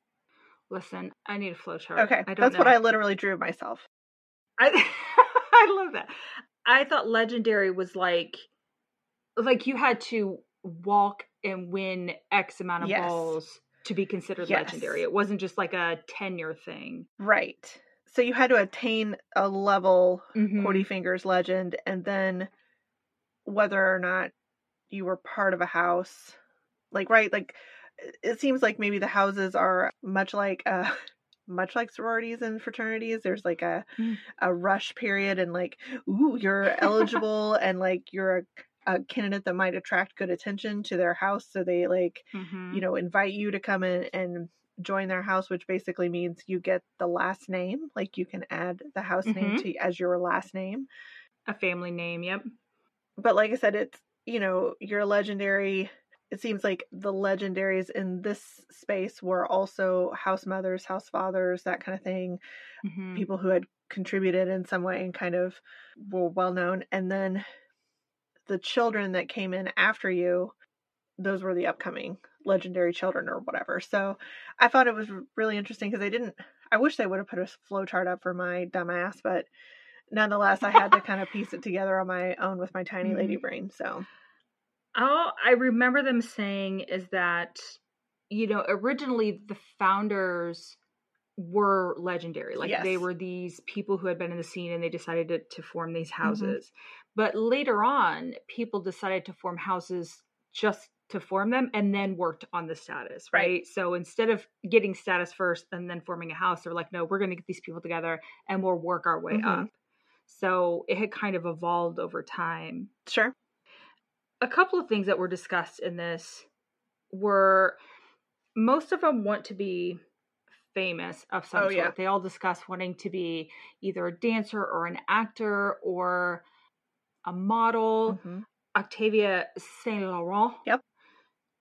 Speaker 1: Listen, I need a flowchart.
Speaker 2: okay
Speaker 1: I don't
Speaker 2: that's
Speaker 1: know.
Speaker 2: what i literally drew myself
Speaker 1: I I love that. I thought legendary was like like you had to walk and win X amount of
Speaker 2: Yes.
Speaker 1: balls to be considered
Speaker 2: Yes.
Speaker 1: legendary. It wasn't just like a tenure thing.
Speaker 2: right so you had to attain a level
Speaker 1: Mhm.
Speaker 2: Cordy Fingers legend, and then whether or not you were part of a house, like right, like it seems like maybe the houses are much like uh much like sororities and fraternities. There's like a
Speaker 1: Mm.
Speaker 2: a rush period, and like ooh, you're eligible, and like you're a, a candidate that might attract good attention to their house, so they like
Speaker 1: Mhm.
Speaker 2: you know invite you to come in and join their house which basically means you get the last name like you can add the house name
Speaker 1: Mhm.
Speaker 2: to as your last name
Speaker 1: a family name, yep.
Speaker 2: but like i said it's you know you're legendary it seems like the legendaries in this space were also house mothers house fathers that kind of thing
Speaker 1: Mhm.
Speaker 2: people who had contributed in some way and kind of were well known and then the children that came in after you those were the upcoming legendary children or whatever so i thought it was really interesting because they didn't i wish they would have put a flow chart up for my dumbass but nonetheless i had to kind of piece it together on my own with my tiny lady
Speaker 1: Mhm.
Speaker 2: brain so
Speaker 1: All I remember them saying is that, you know, originally the founders were legendary. Like they were these people who had been in the scene and they decided to, to form these
Speaker 2: Mm-hmm.
Speaker 1: houses. But later on, people decided to form houses just to form them and then worked on the status, right?
Speaker 2: Right.
Speaker 1: So instead of getting status first and then forming a house, they're like, no, we're going to get these people together and we'll work our way
Speaker 2: Mhm.
Speaker 1: up. So it had kind of evolved over time
Speaker 2: sure
Speaker 1: a couple of things that were discussed in this were most of them want to be famous of some
Speaker 2: Oh,
Speaker 1: sort.
Speaker 2: yeah.
Speaker 1: They all discuss wanting to be either a dancer or an actor or a model.
Speaker 2: Mhm.
Speaker 1: Octavia Saint Laurent.
Speaker 2: Yep.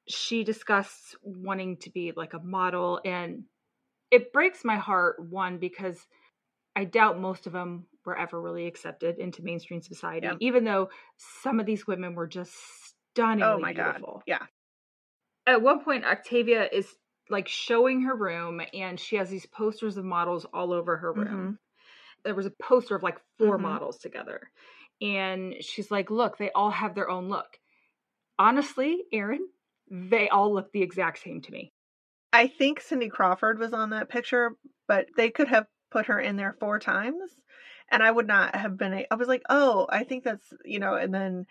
Speaker 1: She discussed wanting to be like a model, and it breaks my heart. One because I doubt most of them were ever really accepted into mainstream society,
Speaker 2: Yep.
Speaker 1: even though some of these women were just stunningly
Speaker 2: oh my
Speaker 1: beautiful.
Speaker 2: god yeah
Speaker 1: At one point, Octavia is like showing her room, and she has these posters of models all over her room. There was a poster of like 4
Speaker 2: Mhm.
Speaker 1: models together, and she's like, "Look, they all have their own look." Honestly, Erin, they all look the exact same to me.
Speaker 2: I think Cindy Crawford was on that picture, but they could have put her in there four times, and I would not have been. A, I was like, oh, I think that's you know, and then,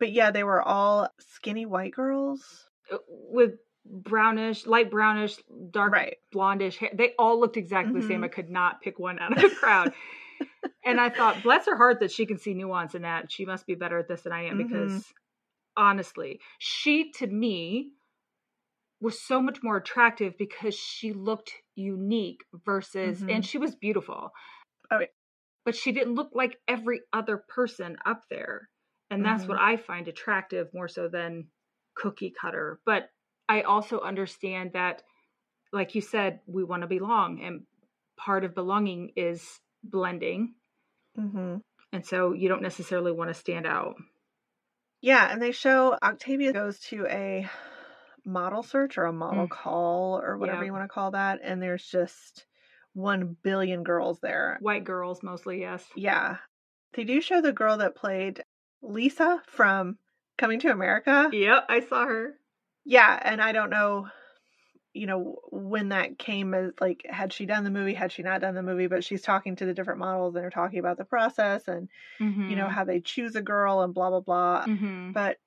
Speaker 2: but yeah, they were all skinny white girls,
Speaker 1: Uh, With brownish, light brownish, dark
Speaker 2: right?
Speaker 1: blondish hair. They all looked exactly the same. I could not pick one out of the crowd. and I thought, bless her heart that she can see nuance in that. She must be better at this than I am
Speaker 2: Mhm.
Speaker 1: because honestly, she to me was so much more attractive because she looked unique versus
Speaker 2: Mhm.
Speaker 1: and she was beautiful.
Speaker 2: Oh, yeah.
Speaker 1: But she didn't look like every other person up there. And that's what I find attractive more so than cookie cutter. But I also understand that like you said, we want to belong and part of belonging is blending.
Speaker 2: hmm
Speaker 1: And so you don't necessarily want to stand out.
Speaker 2: Yeah, and they show Octavia goes to a model search or a model
Speaker 1: Mm.
Speaker 2: call or whatever
Speaker 1: Yeah.
Speaker 2: you want to call that, and there's just one billion girls there.
Speaker 1: White girls mostly, yes.
Speaker 2: Yeah. They do show the girl that played Lisa from Coming to America.
Speaker 1: Yep, I saw her.
Speaker 2: Yeah, and I don't know, you know, when that came as like, had she done the movie, had she not done the movie, but she's talking to the different models and they're talking about the process and, you know, how they choose a girl and blah, blah, blah.
Speaker 1: hmm
Speaker 2: But,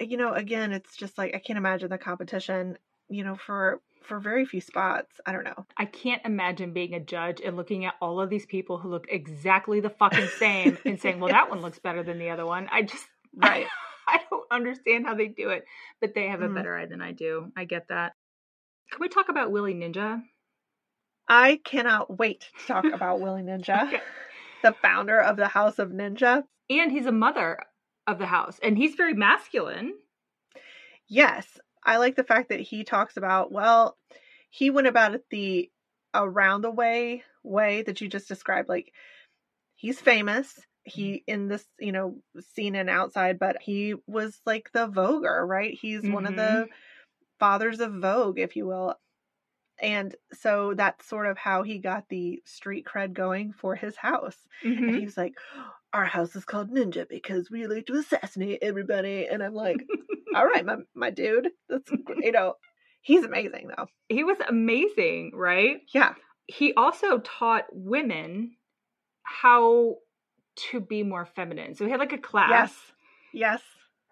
Speaker 2: you know, again, it's just like, I can't imagine the competition, you know, for, for very few spots. I don't know.
Speaker 1: I can't imagine being a judge and looking at all of these people who look exactly the fucking same and saying, well, that one looks better than the other one. I just,
Speaker 2: Right.
Speaker 1: I don't understand how they do it, but they have a
Speaker 2: Mhm.
Speaker 1: better eye than I do. I get that. Can we talk about Willie Ninja?
Speaker 2: I cannot wait to talk about Willie Ninja,
Speaker 1: Okay.
Speaker 2: the founder of the House of Ninja.
Speaker 1: And he's a mother of the house, and he's very masculine.
Speaker 2: Yes, I like the fact that he talks about, well, he went about it the around the way way that you just described. Like, he's famous. He mm-hmm. in this, you know, scene and outside, but he was like the Voguer, right? He's one of the mm-hmm. Fathers of Vogue, if you will. And so that's sort of how he got the street cred going for his house. And
Speaker 1: Mhm.
Speaker 2: he was like, Our house is called Ninja because we like to assassinate everybody. And I'm like, All right, my, my dude. That's, you know, he's amazing though.
Speaker 1: He was amazing, right?
Speaker 2: Yeah.
Speaker 1: He also taught women how to be more feminine. So he had like a class.
Speaker 2: Yes. Yes.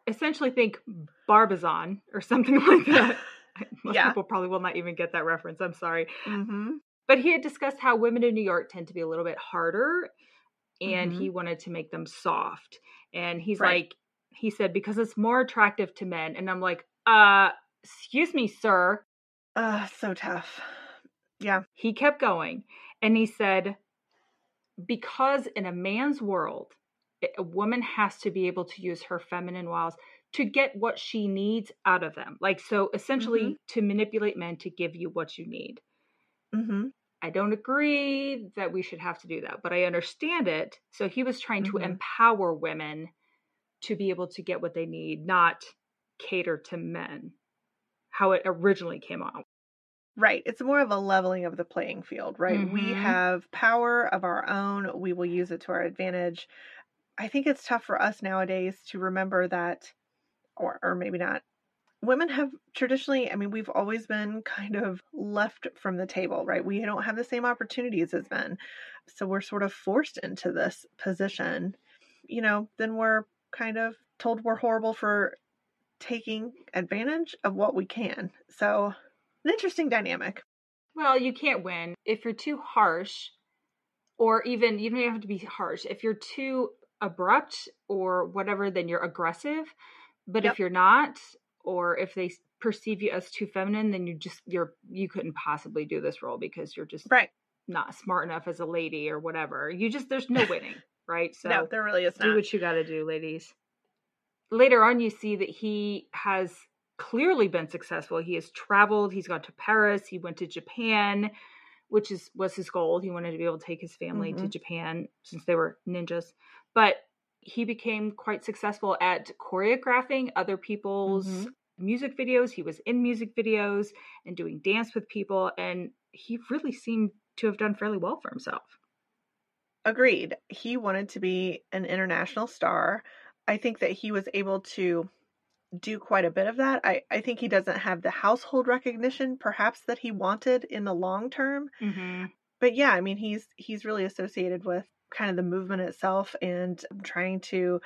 Speaker 1: Essentially, think Barbizon or something like that. Most
Speaker 2: Yeah.
Speaker 1: people probably will not even get that reference. I'm sorry.
Speaker 2: Mm-hmm.
Speaker 1: But he had discussed how women in New York tend to be a little bit harder and
Speaker 2: Mhm.
Speaker 1: he wanted to make them soft. And he's
Speaker 2: Right.
Speaker 1: like, he said, because it's more attractive to men. And I'm like, uh, excuse me, sir.
Speaker 2: Uh, so tough. Yeah.
Speaker 1: He kept going and he said, because in a man's world, a woman has to be able to use her feminine wiles to get what she needs out of them. Like, so essentially to manipulate men to give you what you need.
Speaker 2: Mm-hmm.
Speaker 1: I don't agree that we should have to do that, but I understand it. So he was trying to
Speaker 2: Mhm.
Speaker 1: empower women to be able to get what they need, not cater to men, how it originally came out.
Speaker 2: Right. It's more of a leveling of the playing field, right? We
Speaker 1: Mhm.
Speaker 2: have power of our own. We will use it to our advantage. I think it's tough for us nowadays to remember that, or, or maybe not. Women have traditionally, I mean, we've always been kind of left from the table, right? We don't have the same opportunities as men. So we're sort of forced into this position. You know, then we're kind of told we're horrible for taking advantage of what we can. So, an interesting dynamic.
Speaker 1: Well, you can't win if you're too harsh, or even you don't have to be harsh. If you're too abrupt or whatever, then you're aggressive. But
Speaker 2: Yep.
Speaker 1: if you're not, or if they perceive you as too feminine, then you just you're you couldn't possibly do this role because you're just
Speaker 2: Right.
Speaker 1: not smart enough as a lady or whatever. You just there's no winning, right? So
Speaker 2: no, there really is
Speaker 1: do
Speaker 2: not.
Speaker 1: what you got to do, ladies. Later on, you see that he has clearly been successful. He has traveled. He's gone to Paris. He went to Japan, which is was his goal. He wanted to be able to take his family to
Speaker 2: Mhm.
Speaker 1: Japan since they were ninjas. But he became quite successful at choreographing other people's
Speaker 2: Mhm.
Speaker 1: music videos. He was in music videos and doing dance with people, and he really seemed to have done fairly well for himself.
Speaker 2: Agreed. He wanted to be an international star. I think that he was able to do quite a bit of that. I, I think he doesn't have the household recognition perhaps that he wanted in the long term.
Speaker 1: Mm-hmm.
Speaker 2: But yeah, I mean he's he's really associated with kind of the movement itself and trying to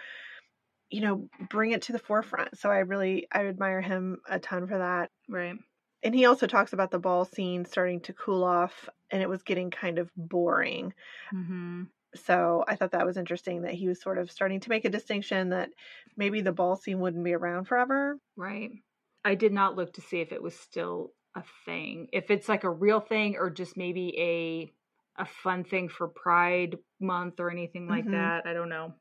Speaker 2: you know bring it to the forefront. So I really I admire him a ton for that.
Speaker 1: Right.
Speaker 2: And he also talks about the ball scene starting to cool off and it was getting kind of boring.
Speaker 1: Mm-hmm.
Speaker 2: So I thought that was interesting that he was sort of starting to make a distinction that maybe the ball scene wouldn't be around forever.
Speaker 1: Right. I did not look to see if it was still a thing. If it's like a real thing or just maybe a a fun thing for Pride month or anything like
Speaker 2: Mhm.
Speaker 1: that. I don't know.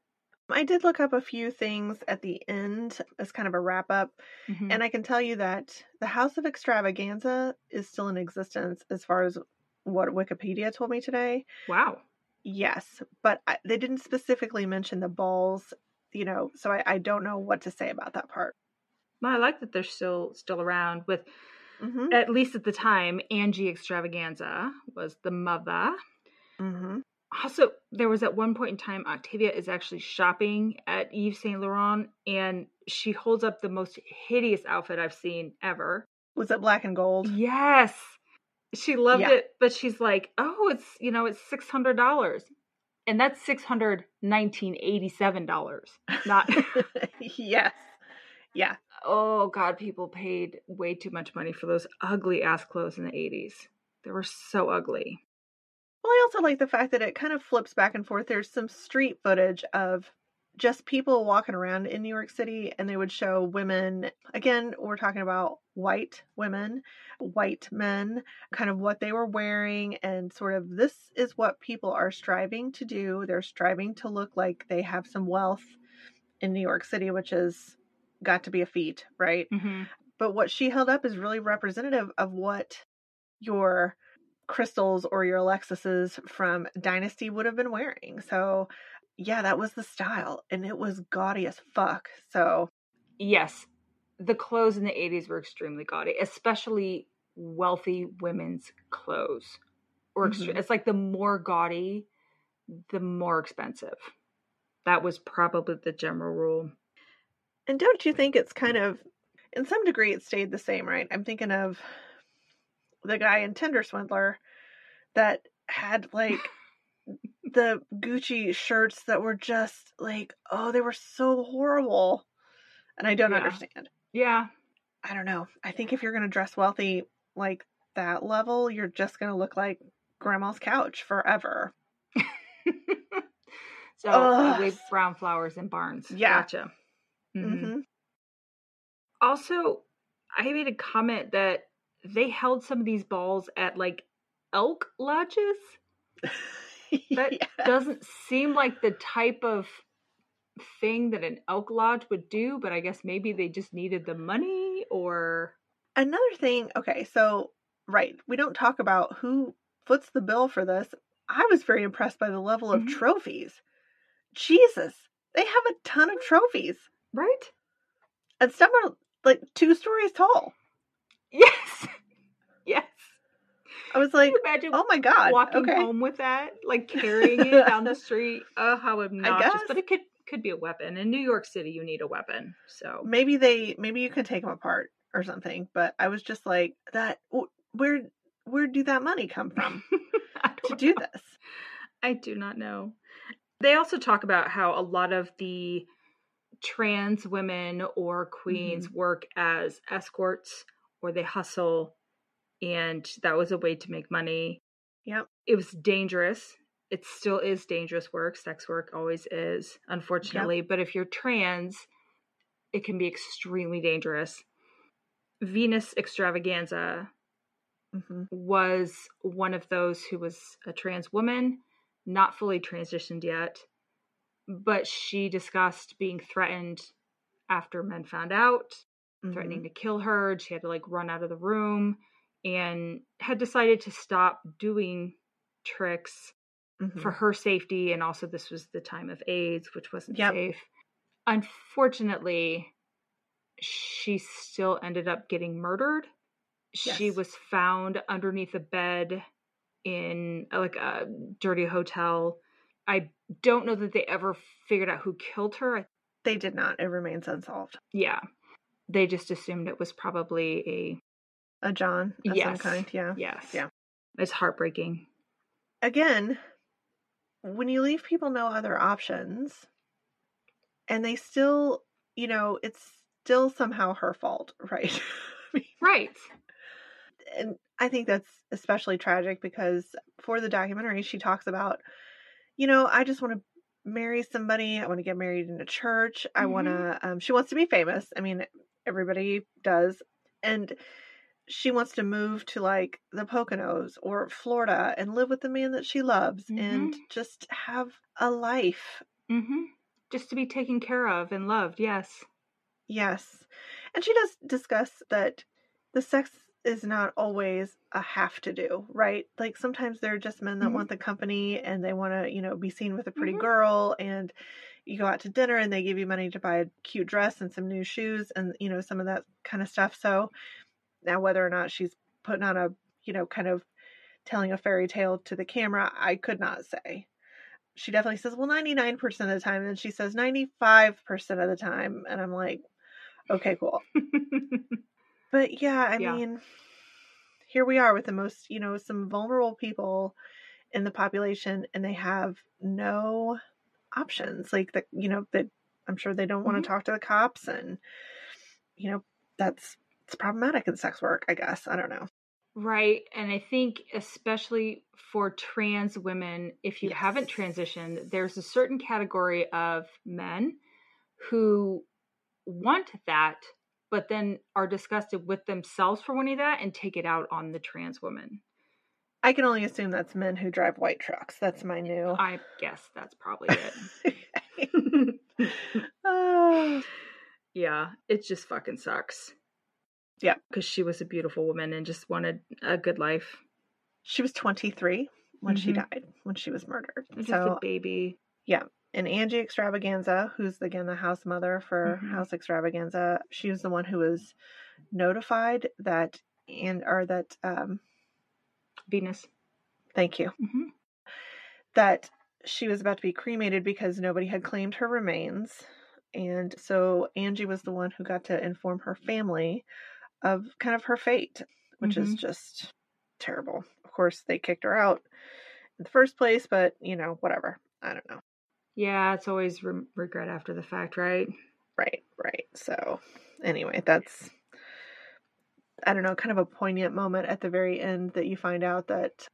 Speaker 2: I did look up a few things at the end as kind of a wrap up,
Speaker 1: Mhm.
Speaker 2: and I can tell you that the House of Xtravaganza is still in existence as far as what Wikipedia told me today.
Speaker 1: wow.
Speaker 2: Yes, but I, they didn't specifically mention the balls, you know, so I, I don't know what to say about that part.
Speaker 1: Well, I like that they're still still around with
Speaker 2: Mm-hmm.
Speaker 1: at least at the time, Angie Xtravaganza was the mother.
Speaker 2: Mm-hmm.
Speaker 1: Also, there was at one point in time, Octavia is actually shopping at Yves Saint Laurent, and she holds up the most hideous outfit I've seen ever.
Speaker 2: Was it black and gold?
Speaker 1: Yes, she loved
Speaker 2: Yeah.
Speaker 1: it, but she's like, "Oh, it's you know, it's six hundred dollars, and that's six hundred nineteen eighty seven dollars, not."
Speaker 2: yes. Yeah.
Speaker 1: Oh God, people paid way too much money for those ugly ass clothes in the eighties. They were so ugly.
Speaker 2: Well, I also like the fact that it kind of flips back and forth. There's some street footage of just people walking around in New York City, and they would show women. Again, we're talking about white women, white men, kind of what they were wearing, and sort of this is what people are striving to do. They're striving to look like they have some wealth in New York City, which has got to be a feat, right?
Speaker 1: Mm-hmm.
Speaker 2: but what she held up is really representative of what your Krystles or your alexis's from dynasty would have been wearing so yeah that was the style and it was gaudy as fuck so
Speaker 1: yes, the clothes in the 80s were extremely gaudy, especially wealthy women's clothes. Or extre-
Speaker 2: Mhm.
Speaker 1: it's like the more gaudy, the more expensive. That was probably the general rule.
Speaker 2: And don't you think it's kind of in some degree it stayed the same right i'm thinking of the guy in tinder swindler that had like the gucci shirts that were just like oh they were so horrible and i don't
Speaker 1: Yeah.
Speaker 2: understand
Speaker 1: Yeah.
Speaker 2: I don't know. I think if you're going to dress wealthy like that level, you're just going to look like grandma's couch forever.
Speaker 1: so
Speaker 2: Ugh.
Speaker 1: brown flowers in barns.
Speaker 2: Yeah.
Speaker 1: Gotcha. Mhm.
Speaker 2: Mm-hmm.
Speaker 1: Also, I made a comment that they held some of these balls at like elk lodges. That
Speaker 2: Yeah.
Speaker 1: doesn't seem like the type of thing that an elk lodge would do, but I guess maybe they just needed the money or
Speaker 2: Another thing, okay, so right, we don't talk about who foots the bill for this. I was very impressed by the level of
Speaker 1: Mhm.
Speaker 2: trophies. Jesus, they have a ton of trophies,
Speaker 1: right?
Speaker 2: and some are like two stories tall.
Speaker 1: Yes. yes.
Speaker 2: I was like,
Speaker 1: imagine
Speaker 2: oh my god,
Speaker 1: walking
Speaker 2: okay.
Speaker 1: home with that, like carrying it down the street? Oh, how obnoxious!
Speaker 2: guess.
Speaker 1: But it could could be a weapon. In New York City, you need a weapon. So
Speaker 2: maybe they maybe you can take them apart or something but i was just like that where where do that money come from to do
Speaker 1: know.
Speaker 2: this
Speaker 1: I do not know. They also talk about how a lot of the trans women or queens
Speaker 2: Mm-hmm.
Speaker 1: work as escorts or they hustle, and that was a way to make money.
Speaker 2: Yep.
Speaker 1: It was dangerous. It still is dangerous work. Sex work always is, unfortunately. But if you're trans, it can be extremely dangerous. Venus Xtravaganza
Speaker 2: hmm
Speaker 1: was one of those who was a trans woman, not fully transitioned yet, but she discussed being threatened after men found out,
Speaker 2: Mm-hmm.
Speaker 1: threatening to kill her. She had to like run out of the room and had decided to stop doing tricks
Speaker 2: Mm-hmm.
Speaker 1: for her safety. And also, this was the time of AIDS, which wasn't
Speaker 2: Yep.
Speaker 1: safe. Unfortunately, she still ended up getting murdered. She was found underneath a bed in like a dirty hotel. I don't know that they ever figured out who killed her.
Speaker 2: They did not it remains unsolved
Speaker 1: Yeah. They just assumed it was probably
Speaker 2: a a john of
Speaker 1: Yes.
Speaker 2: some kind yeah
Speaker 1: yes.
Speaker 2: Yeah.
Speaker 1: It's heartbreaking.
Speaker 2: again when you leave people no other options and they still you know it's still somehow her fault right I mean,
Speaker 1: Right.
Speaker 2: and I think that's especially tragic because for the documentary, she talks about, you know, I just want to marry somebody. I want to get married in a church. I want to. Um, she wants to be famous. I mean, everybody does. And she wants to move to like the Poconos or Florida and live with the man that she loves
Speaker 1: Mhm.
Speaker 2: and just have a life.
Speaker 1: Mm-hmm. Just to be taken care of and loved. Yes.
Speaker 2: Yes. And she does discuss that the sex is not always a have to do, right? Like sometimes there are just men that
Speaker 1: Mhm.
Speaker 2: want the company and they want to, you know, be seen with a pretty
Speaker 1: Mhm.
Speaker 2: girl and you go out to dinner and they give you money to buy a cute dress and some new shoes and, you know, some of that kind of stuff. So now whether or not she's putting on a, you know, kind of telling a fairy tale to the camera, I could not say. She definitely says, well, 99% of the time. And she says 95% of the time. And I'm like, okay, cool. But yeah, I
Speaker 1: Yeah.
Speaker 2: mean, here we are with the most, you know, some vulnerable people in the population, and they have no options. Like that, you know, that I'm sure they don't want to mm-hmm. talk to the cops, and you know, that's it's problematic in sex work. I guess I don't know.
Speaker 1: Right. And I think, especially for trans women, if you haven't transitioned, there's a certain category of men who want that, but then are disgusted with themselves for wanting that and take it out on the trans woman.
Speaker 2: I can only assume that's men who drive white trucks. That's my new.
Speaker 1: I guess that's probably it.
Speaker 2: Ah.
Speaker 1: yeah. It just fucking sucks.
Speaker 2: Yeah.
Speaker 1: Because she was a beautiful woman and just wanted a good life.
Speaker 2: she was 23 when she
Speaker 1: Mhm.
Speaker 2: died, when she was murdered.
Speaker 1: Just
Speaker 2: So
Speaker 1: a baby.
Speaker 2: And Angie Xtravaganza, who's again the house mother for
Speaker 1: Mhm.
Speaker 2: House Xtravaganza, she was the one who was notified that and or that um
Speaker 1: Venus.
Speaker 2: thank you
Speaker 1: hmm
Speaker 2: that she was about to be cremated because nobody had claimed her remains. And so Angie was the one who got to inform her family of kind of her fate, which is
Speaker 1: Mhm.
Speaker 2: just terrible. Of course, they kicked her out in the first place, but you know, whatever. I don't know.
Speaker 1: Yeah, it's always re- regret after the fact, right?
Speaker 2: Right, right. So, anyway, that's I don't know, kind of a poignant moment at the very end that you find out that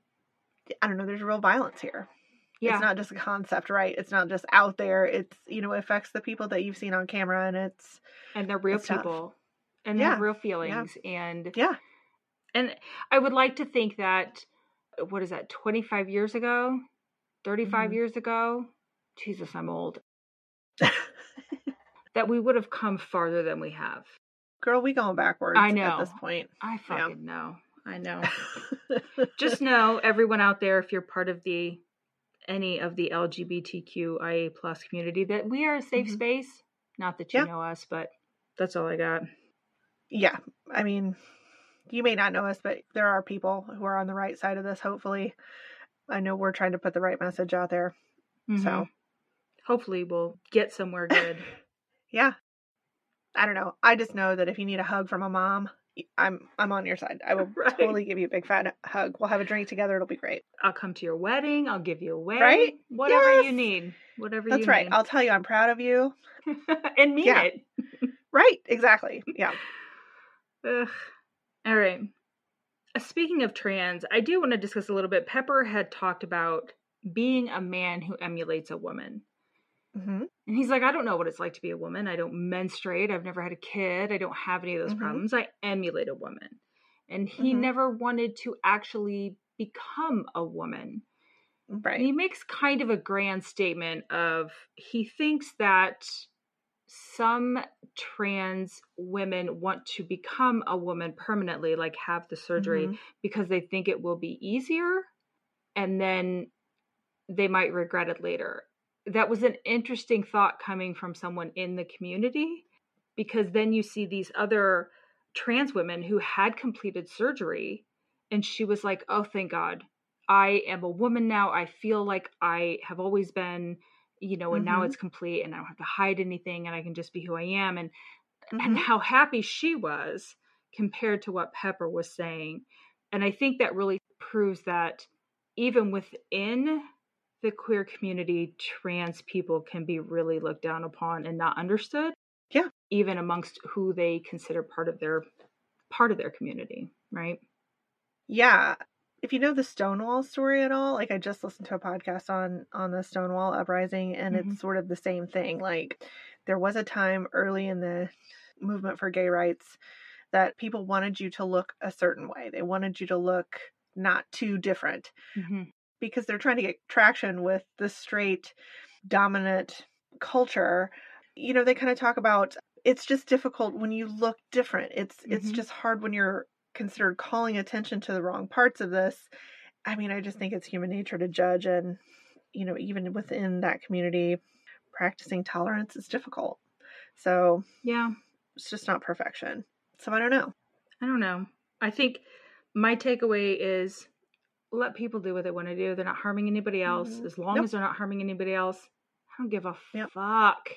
Speaker 2: I don't know, there's real violence here.
Speaker 1: Yeah.
Speaker 2: It's not just a concept, right? It's not just out there. It's, you know, affects the people that you've seen on camera and it's
Speaker 1: and they're real
Speaker 2: It's tough.
Speaker 1: people and they have real feelings and
Speaker 2: yeah.
Speaker 1: and i would like to think that what is that 25 years ago 35
Speaker 2: Mhm.
Speaker 1: years ago jesus i'm old that we would have come farther than we have
Speaker 2: Girl, we going backwards
Speaker 1: I
Speaker 2: at
Speaker 1: know.
Speaker 2: this point.
Speaker 1: i
Speaker 2: Yeah.
Speaker 1: fucking know i know just know everyone out there if you're part of the any of the lgbtqia plus community that we are a safe
Speaker 2: Mhm.
Speaker 1: space not that you
Speaker 2: Yeah.
Speaker 1: know us but that's all i got
Speaker 2: yeah. I mean, you may not know us, but there are people who are on the right side of this, hopefully. I know we're trying to put the right message out there. So,
Speaker 1: Mhm. Hopefully we'll get somewhere good
Speaker 2: yeah. I don't know. I just know that if you need a hug from a mom, I'm I'm on your side. I will
Speaker 1: Right.
Speaker 2: totally give you a big fat hug. We'll have a drink together. It'll be great.
Speaker 1: I'll come to your wedding. I'll give you away.
Speaker 2: Right?
Speaker 1: Whatever you need. Whatever
Speaker 2: That's right.
Speaker 1: need.
Speaker 2: I'll tell you I'm proud of you.
Speaker 1: and mean
Speaker 2: Yeah.
Speaker 1: it.
Speaker 2: Right. Exactly. Yeah.
Speaker 1: Ugh. All right. Uh, Speaking of trans, I do want to discuss a little bit. Pepper had talked about being a man who emulates a woman.
Speaker 2: Hmm
Speaker 1: And he's like, I don't know what it's like to be a woman. I don't menstruate. I've never had a kid. I don't have any of those
Speaker 2: Mhm.
Speaker 1: problems. I emulate a woman. And he
Speaker 2: Mhm.
Speaker 1: never wanted to actually become a woman. And
Speaker 2: Right.
Speaker 1: he makes kind of a grand statement of he thinks that some trans women want to become a woman permanently, like have the surgery,
Speaker 2: Mhm.
Speaker 1: because they think it will be easier and then they might regret it later. That was an interesting thought coming from someone in the community because then you see these other trans women who had completed surgery and she was like, "Oh, thank God. I am a woman now. I feel like I have always been, you know, and now
Speaker 2: Mhm.
Speaker 1: it's complete and I don't have to hide anything and I can just be who I am." And
Speaker 2: Mhm.
Speaker 1: and how happy she was compared to what Pepper was saying. And I think that really proves that even within the queer community, trans people can be really looked down upon and not understood.
Speaker 2: Yeah.
Speaker 1: Even amongst who they consider part of their part of their community, right?
Speaker 2: Yeah. If you know the Stonewall story at all, like I just listened to a podcast on on the Stonewall uprising and
Speaker 1: Mhm.
Speaker 2: it's sort of the same thing. Like there was a time early in the movement for gay rights that people wanted you to look a certain way. They wanted you to look not too different
Speaker 1: hmm
Speaker 2: because they're trying to get traction with the straight dominant culture. You know, they kind of talk about it's just difficult when you look different. It's it's
Speaker 1: Mhm.
Speaker 2: just hard when you're considered calling attention to the wrong parts of this. I mean, I just think it's human nature to judge and you know, even within that community, practicing tolerance is difficult. So,
Speaker 1: Yeah.
Speaker 2: it's just not perfection. So, I don't know.
Speaker 1: I don't know. I think my takeaway is let people do what they want to do. They're not harming anybody else.
Speaker 2: Mhm.
Speaker 1: As long
Speaker 2: Nope.
Speaker 1: as they're not harming anybody else, I don't give a
Speaker 2: Yep.
Speaker 1: fuck.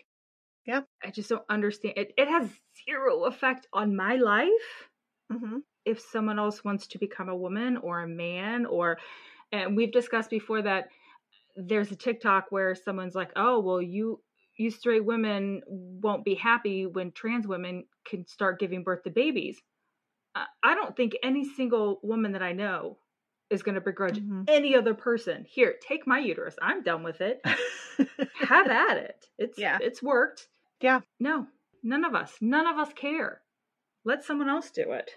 Speaker 2: Yep.
Speaker 1: I just don't understand. It, it has zero effect on my life
Speaker 2: Mhm.
Speaker 1: if someone else wants to become a woman or a man or and we've discussed before that there's a TikTok where someone's like, "Oh, well you you straight women won't be happy when trans women can start giving birth to babies." I don't think any single woman that I know is going to begrudge
Speaker 2: Mhm.
Speaker 1: any other person. Here, take my uterus. I'm done with it. Have at it. It's
Speaker 2: Yeah.
Speaker 1: it's worked.
Speaker 2: Yeah.
Speaker 1: No, none of us. None of us care. Let someone else do it.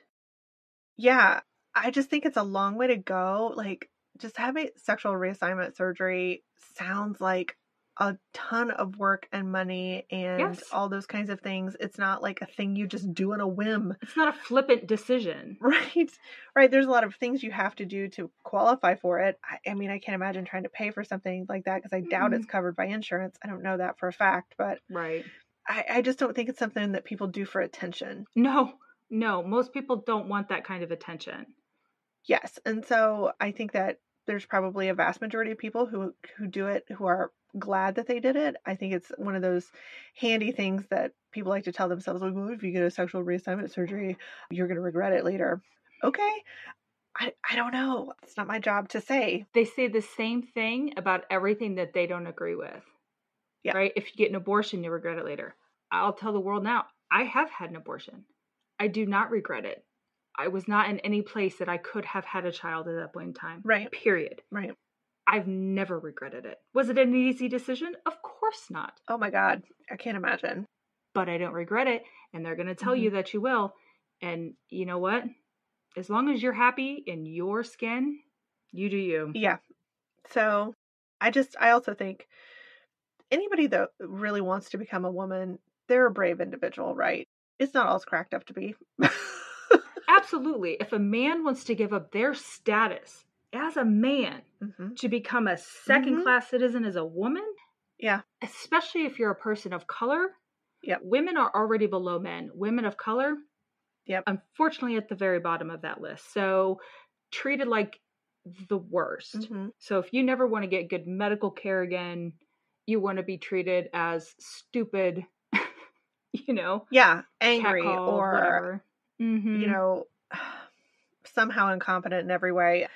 Speaker 2: yeah, I just think it's a long way to go. Like, just having sexual reassignment surgery sounds like a ton of work and money and
Speaker 1: Yes.
Speaker 2: all those kinds of things. It's not like a thing you just do on a whim.
Speaker 1: It's not a flippant decision.
Speaker 2: Right. Right. There's a lot of things you have to do to qualify for it. I, I mean, I can't imagine trying to pay for something like that because I doubt it's covered by insurance. I don't know that for a fact, but
Speaker 1: Right.
Speaker 2: I, I just don't think it's something that people do for attention.
Speaker 1: No, no, most people don't want that kind of attention.
Speaker 2: Yes. And so I think that there's probably a vast majority of people who who do it who are glad that they did it. I think it's one of those handy things that people like to tell themselves, like, well, if you get a sexual reassignment surgery, you're going to regret it later. Okay. I, I don't know. It's not my job to say.
Speaker 1: They say the same thing about everything that they don't agree with.
Speaker 2: Yeah.
Speaker 1: Right? If you get an abortion, you regret it later. I'll tell the world now, I have had an abortion. I do not regret it. I was not in any place that I could have had a child at that point in time.
Speaker 2: Right.
Speaker 1: Period.
Speaker 2: Right.
Speaker 1: I've never regretted it. Was it an easy decision? Of course not.
Speaker 2: Oh my God. I can't imagine.
Speaker 1: But I don't regret it. And they're going to tell you
Speaker 2: Mm-hmm.
Speaker 1: that you will. And you know what? As long as you're happy in your skin, you do you.
Speaker 2: Yeah. So I just, I also think anybody that really wants to become a woman, they're a brave individual, right? It's not all it's cracked up to be.
Speaker 1: Absolutely. If a man wants to give up their status as a man
Speaker 2: hmm
Speaker 1: to become a 2nd class citizen as a woman,
Speaker 2: Yeah.
Speaker 1: especially if you're a person of color,
Speaker 2: yeah,
Speaker 1: women are already below men. Women of color,
Speaker 2: yeah,
Speaker 1: unfortunately, at the very bottom of that list. So treated like the worst.
Speaker 2: hmm
Speaker 1: So if you never want to get good medical care again, you want to be treated as stupid, you know,
Speaker 2: Yeah. Angry or,
Speaker 1: whatever. Mhm.
Speaker 2: you know, somehow incompetent in every way.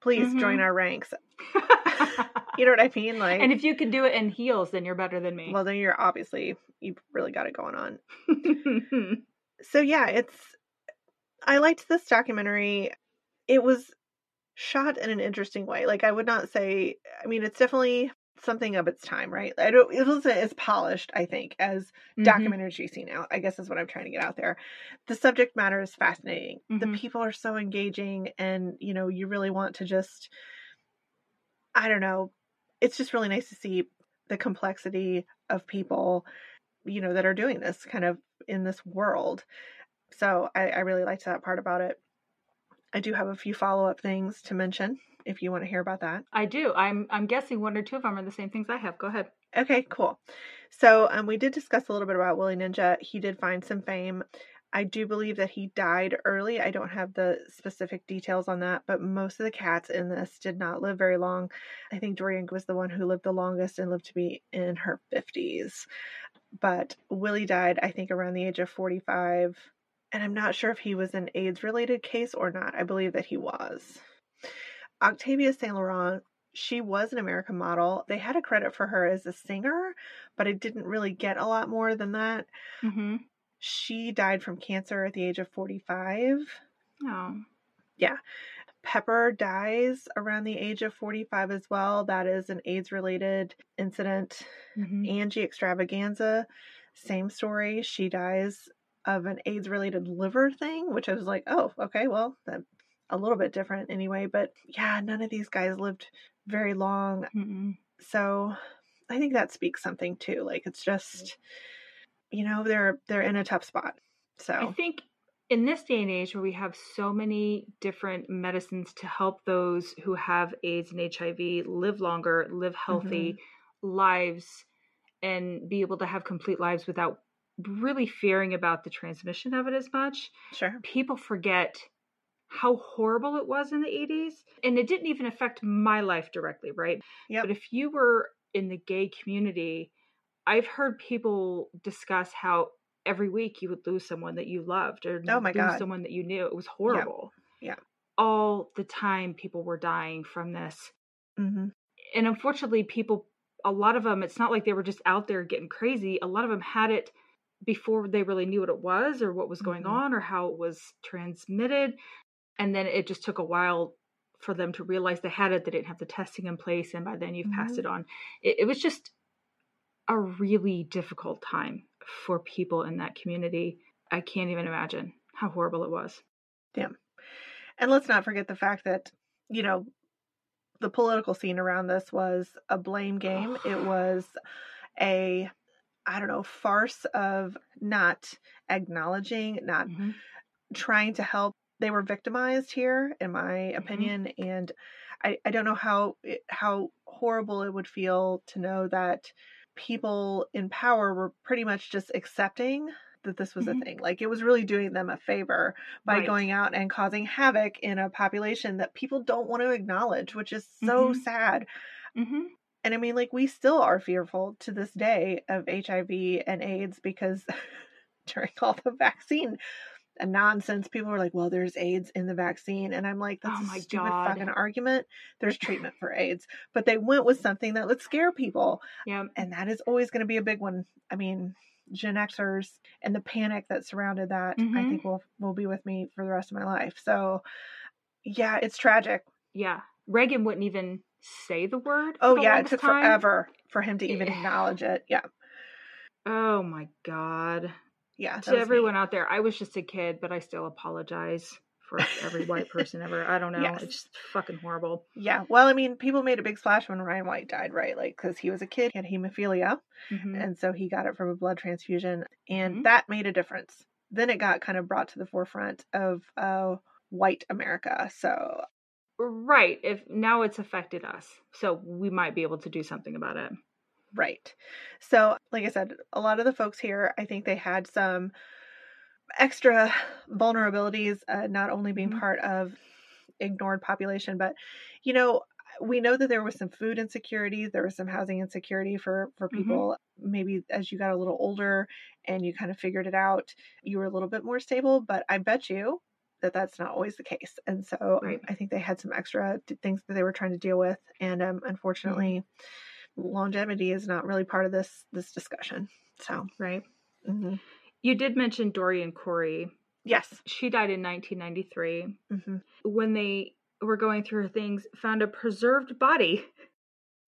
Speaker 2: Please join
Speaker 1: Mhm.
Speaker 2: our ranks. You know what I mean? Like,
Speaker 1: and if you can do it in heels, then you're better than me.
Speaker 2: well, then you're obviously, you've really got it going on. so yeah, it's I liked this documentary. It was shot in an interesting way. Like I would not say I mean it's definitely something of its time, right? I don't it wasn't as polished, I think, as
Speaker 1: Mhm.
Speaker 2: documentaries you see now. I guess is what I'm trying to get out there. The subject matter is fascinating. The
Speaker 1: Mhm.
Speaker 2: people are so engaging and you know, you really want to just I don't know. It's just really nice to see the complexity of people, you know, that are doing this kind of in this world. So I, I really liked that part about it. I do have a few follow up things to mention if you want to hear about that.
Speaker 1: I do. I'm I'm guessing one or two of them are the same things I have. Go ahead.
Speaker 2: Okay, cool. So um, we did discuss a little bit about Willie Ninja. He did find some fame. I do believe that he died early. I don't have the specific details on that, but most of the cats in this did not live very long. I think Dorian was the one who lived the longest and lived to be in her 50s. But Willie died, I think, around the age of 45. And I'm not sure if he was an AIDS related case or not. I believe that he was. Octavia Saint Laurent she was an American model. They had a credit for her as a singer, but it didn't really get a lot more than that.
Speaker 1: Mm-hmm.
Speaker 2: She died from cancer at the age of 45.
Speaker 1: Oh. Yeah.
Speaker 2: Pepper dies around the age of 45 as well. That is an AIDS related incident.
Speaker 1: Mm-hmm.
Speaker 2: Angie Xtravaganza, same story. She dies of an AIDS related liver thing, which I was like, oh, okay, well, that's a little bit different anyway. But yeah, none of these guys lived very long.
Speaker 1: Mm-mm.
Speaker 2: So I think that speaks something too. Like it's just, you know, they're they're in a tough spot. So
Speaker 1: I think in this day and age where we have so many different medicines to help those who have AIDS and HIV live longer, live healthy mm-hmm. lives, and be able to have complete lives without really fearing about the transmission of it as much,
Speaker 2: sure.
Speaker 1: people forget how horrible it was in the 80s. And it didn't even affect my life directly, right?
Speaker 2: Yep.
Speaker 1: But if you were in the gay community, I've heard people discuss how every week you would lose someone that you loved or
Speaker 2: Oh my
Speaker 1: lose
Speaker 2: God.
Speaker 1: someone that you knew. It was horrible.
Speaker 2: Yeah.
Speaker 1: All the time people were dying from this.
Speaker 2: hmm
Speaker 1: And unfortunately, people, a lot of them, it's not like they were just out there getting crazy. A lot of them had it before they really knew what it was or what was going
Speaker 2: Mhm.
Speaker 1: on or how it was transmitted. And then it just took a while for them to realize they had it. They didn't have the testing in place. And by then you've passed
Speaker 2: Mhm.
Speaker 1: it on. It, it was just a really difficult time for people in that community. I can't even imagine how horrible it was. Damn.
Speaker 2: And let's not forget the fact that, you know, the political scene around this was a blame game. it was a, I don't know, farce of not acknowledging, not
Speaker 1: Mhm.
Speaker 2: trying to help. They were victimized here, in my
Speaker 1: Mm-hmm.
Speaker 2: opinion, and I, I don't know how how horrible it would feel to know that people in power were pretty much just accepting that this was
Speaker 1: Mhm.
Speaker 2: a thing. Like it was really doing them a favor by
Speaker 1: Right.
Speaker 2: going out and causing havoc in a population that people don't want to acknowledge, which is so
Speaker 1: Mhm.
Speaker 2: sad.
Speaker 1: Mhm.
Speaker 2: And I mean, like, we still are fearful to this day of HIV and AIDS because during all the vaccine nonsense, people were like, well, there's AIDS in the vaccine. And I'm like, that's
Speaker 1: Oh
Speaker 2: a stupid
Speaker 1: God.
Speaker 2: fucking argument. There's treatment for AIDS. But they went with something that would scare people.
Speaker 1: Yeah.
Speaker 2: And that is always going to be a big one. I mean, Gen Xers and the panic that surrounded that, I
Speaker 1: Mhm.
Speaker 2: think will will be with me for the rest of my life. So, yeah, it's tragic.
Speaker 1: Yeah. Reagan wouldn't even say the word.
Speaker 2: Oh
Speaker 1: the
Speaker 2: yeah, it took
Speaker 1: time.
Speaker 2: forever for him to even acknowledge it. Yeah,
Speaker 1: Oh my God.
Speaker 2: Yeah.
Speaker 1: to
Speaker 2: was me.
Speaker 1: everyone out there, I was just a kid, but I still apologize for every white person ever. I don't know.
Speaker 2: Yes.
Speaker 1: It's just fucking horrible.
Speaker 2: Yeah, well, I mean, people made a big splash when Ryan White died, right? Like, because he was a kid, he had hemophilia,
Speaker 1: Mhm.
Speaker 2: and so he got it from a blood transfusion, and
Speaker 1: Mhm.
Speaker 2: that made a difference. Then it got kind of brought to the forefront of uh, white America. So,
Speaker 1: Right. If now it's affected us, so we might be able to do something about it.
Speaker 2: Right. So, like I said, a lot of the folks here, I think they had some extra vulnerabilities, uh, not only being
Speaker 1: Mhm.
Speaker 2: part of ignored population, but you know, we know that there was some food insecurity, there was some housing insecurity for for
Speaker 1: Mhm.
Speaker 2: people. Maybe as you got a little older and you kind of figured it out, you were a little bit more stable. But I bet you that that's not always the case. And so
Speaker 1: Right.
Speaker 2: I think they had some extra things that they were trying to deal with, and um, unfortunately, longevity is not really part of this this discussion. So
Speaker 1: Right.
Speaker 2: mhm.
Speaker 1: You did mention Dorian Corey.
Speaker 2: yes,
Speaker 1: She died in 1993.
Speaker 2: hmm
Speaker 1: When they were going through her things, found a preserved body.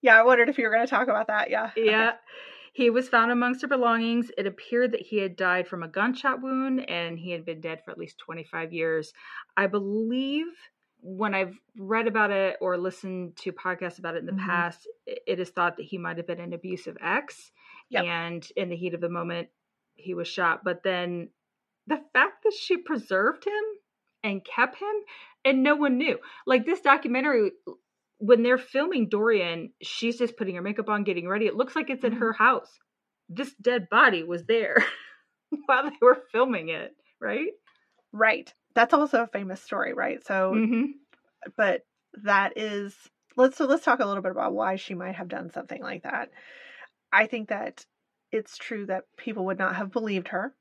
Speaker 2: yeah. I wondered if you were going to talk about that. Yeah, Okay.
Speaker 1: Yeah. He was found amongst her belongings. It appeared that he had died from a gunshot wound and he had been dead for at least 25 years. I believe when I've read about it or listened to podcasts about it in the
Speaker 2: Mhm.
Speaker 1: past, it is thought that he might have been an abusive ex.
Speaker 2: Yep.
Speaker 1: And in the heat of the moment, he was shot. But then the fact that she preserved him and kept him and no one knew. Like this documentary, when they're filming Dorian, she's just putting her makeup on, getting ready. It looks like it's in
Speaker 2: Mhm.
Speaker 1: her house. This dead body was there while they were filming it, right?
Speaker 2: Right. That's also a famous story, right? So,
Speaker 1: Mm-hmm.
Speaker 2: but that is let's so let's talk a little bit about why she might have done something like that. I think that it's true that people would not have believed her.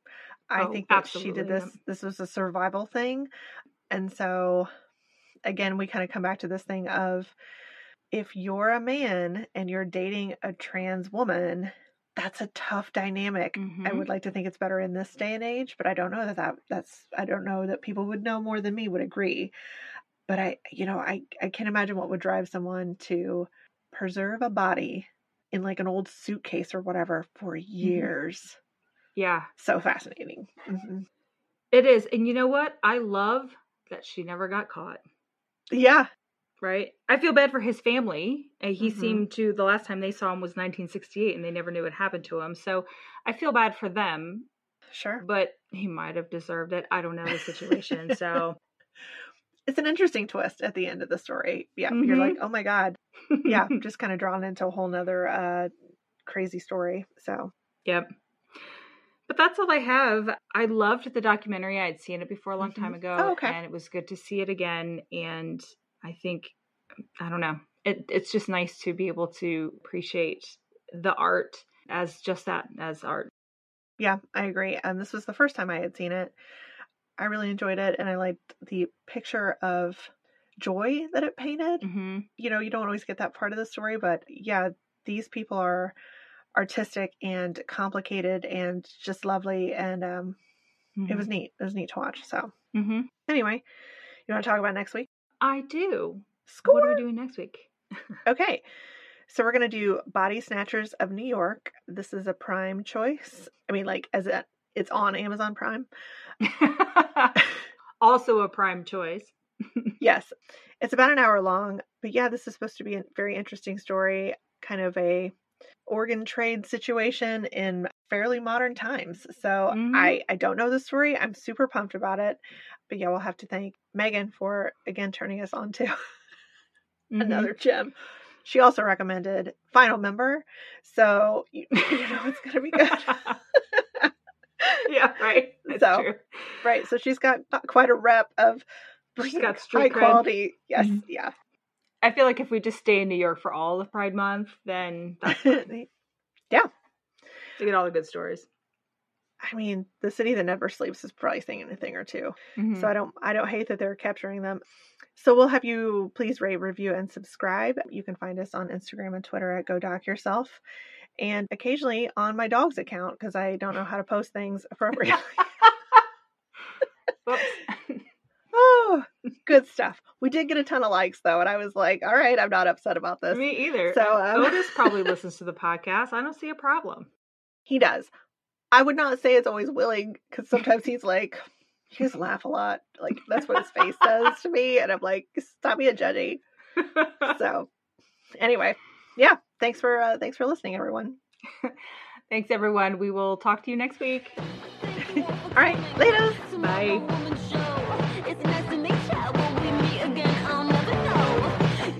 Speaker 2: I
Speaker 1: Oh,
Speaker 2: think that she did this this was a survival thing. And so again, we kind of come back to this thing of if you're a man and you're dating a trans woman, that's a tough dynamic. I
Speaker 1: Mhm.
Speaker 2: would like to think it's better in this day and age, but I don't know that, that that's I don't know that people would know more than me would agree. But I you know, I I can't imagine what would drive someone to preserve a body in like an old suitcase or whatever for years.
Speaker 1: Yeah.
Speaker 2: So fascinating. hmm
Speaker 1: It is. And you know what? I love that she never got caught.
Speaker 2: Yeah.
Speaker 1: Right? I feel bad for his family. Uh, He
Speaker 2: Mhm.
Speaker 1: seemed to, the last time they saw him was 1968 and they never knew what happened to him. So I feel bad for them,
Speaker 2: Sure.
Speaker 1: but he might have deserved it. I don't know the situation. So,
Speaker 2: It's an interesting twist at the end of the story. Yeah.
Speaker 1: Mhm.
Speaker 2: You're like, oh my God. Yeah. I'm just kind of drawn into a whole nother uh, crazy story. So,
Speaker 1: Yep. But that's all I have. I loved the documentary. I had seen it before a long time ago.
Speaker 2: Oh, okay.
Speaker 1: And it was good to see it again. And I think, I don't know, it, it's just nice to be able to appreciate the art as just that, as art.
Speaker 2: yeah, I agree. And this was the first time I had seen it. I really enjoyed it. And I liked the picture of joy that it painted.
Speaker 1: hmm
Speaker 2: you know, you don't always get that part of the story, but yeah, these people are artistic and complicated and just lovely. And um, it was neat. It was neat to watch. So,
Speaker 1: hmm
Speaker 2: anyway, you want to talk about next week?
Speaker 1: I do.
Speaker 2: Score.
Speaker 1: What are we doing next week?
Speaker 2: Okay. So, we're going to do Body Snatchers of New York. This is a prime choice. I mean, like, as it, it's on Amazon Prime.
Speaker 1: also a prime choice.
Speaker 2: Yes. It's about an hour long, but yeah, this is supposed to be a very interesting story, kind of a organ trade situation in fairly modern times. So
Speaker 1: Mhm.
Speaker 2: I I don't know the story. I'm super pumped about it. But yeah, we'll have to thank Megan for again turning us on to
Speaker 1: Mhm.
Speaker 2: another gem. She also recommended Final Member. So you, you know it's gonna be good.
Speaker 1: yeah, right. That's
Speaker 2: So,
Speaker 1: true.
Speaker 2: right. So she's got quite a rep of
Speaker 1: she's got
Speaker 2: high
Speaker 1: cred.
Speaker 2: quality. Yes,
Speaker 1: Mhm.
Speaker 2: yeah.
Speaker 1: I feel like if we just stay in New York for all of Pride Month, then that's fine. to get all the good stories.
Speaker 2: I mean, the city that never sleeps is probably saying anything or 2
Speaker 1: Mhm.
Speaker 2: So I don't I don't hate that they're capturing them. So we'll have you please rate, review, and subscribe. You can find us on Instagram and Twitter at Go Doc Yourself, and occasionally on my dog's account because I don't know how to post things appropriately. Good stuff. We did get a ton of likes though, and I was like, all right, I'm not upset about this.
Speaker 1: Me either.
Speaker 2: So um,
Speaker 1: Otis probably listens to the podcast. I don't see a problem.
Speaker 2: he does. I would not say it's always willing because sometimes he's like, he just laugh a lot. Like that's what his face does to me, and I'm like, stop being judgy. So anyway, yeah. Thanks for uh, thanks for listening, everyone.
Speaker 1: Thanks, everyone. We will talk to you next week.
Speaker 2: All right, later.
Speaker 1: Bye.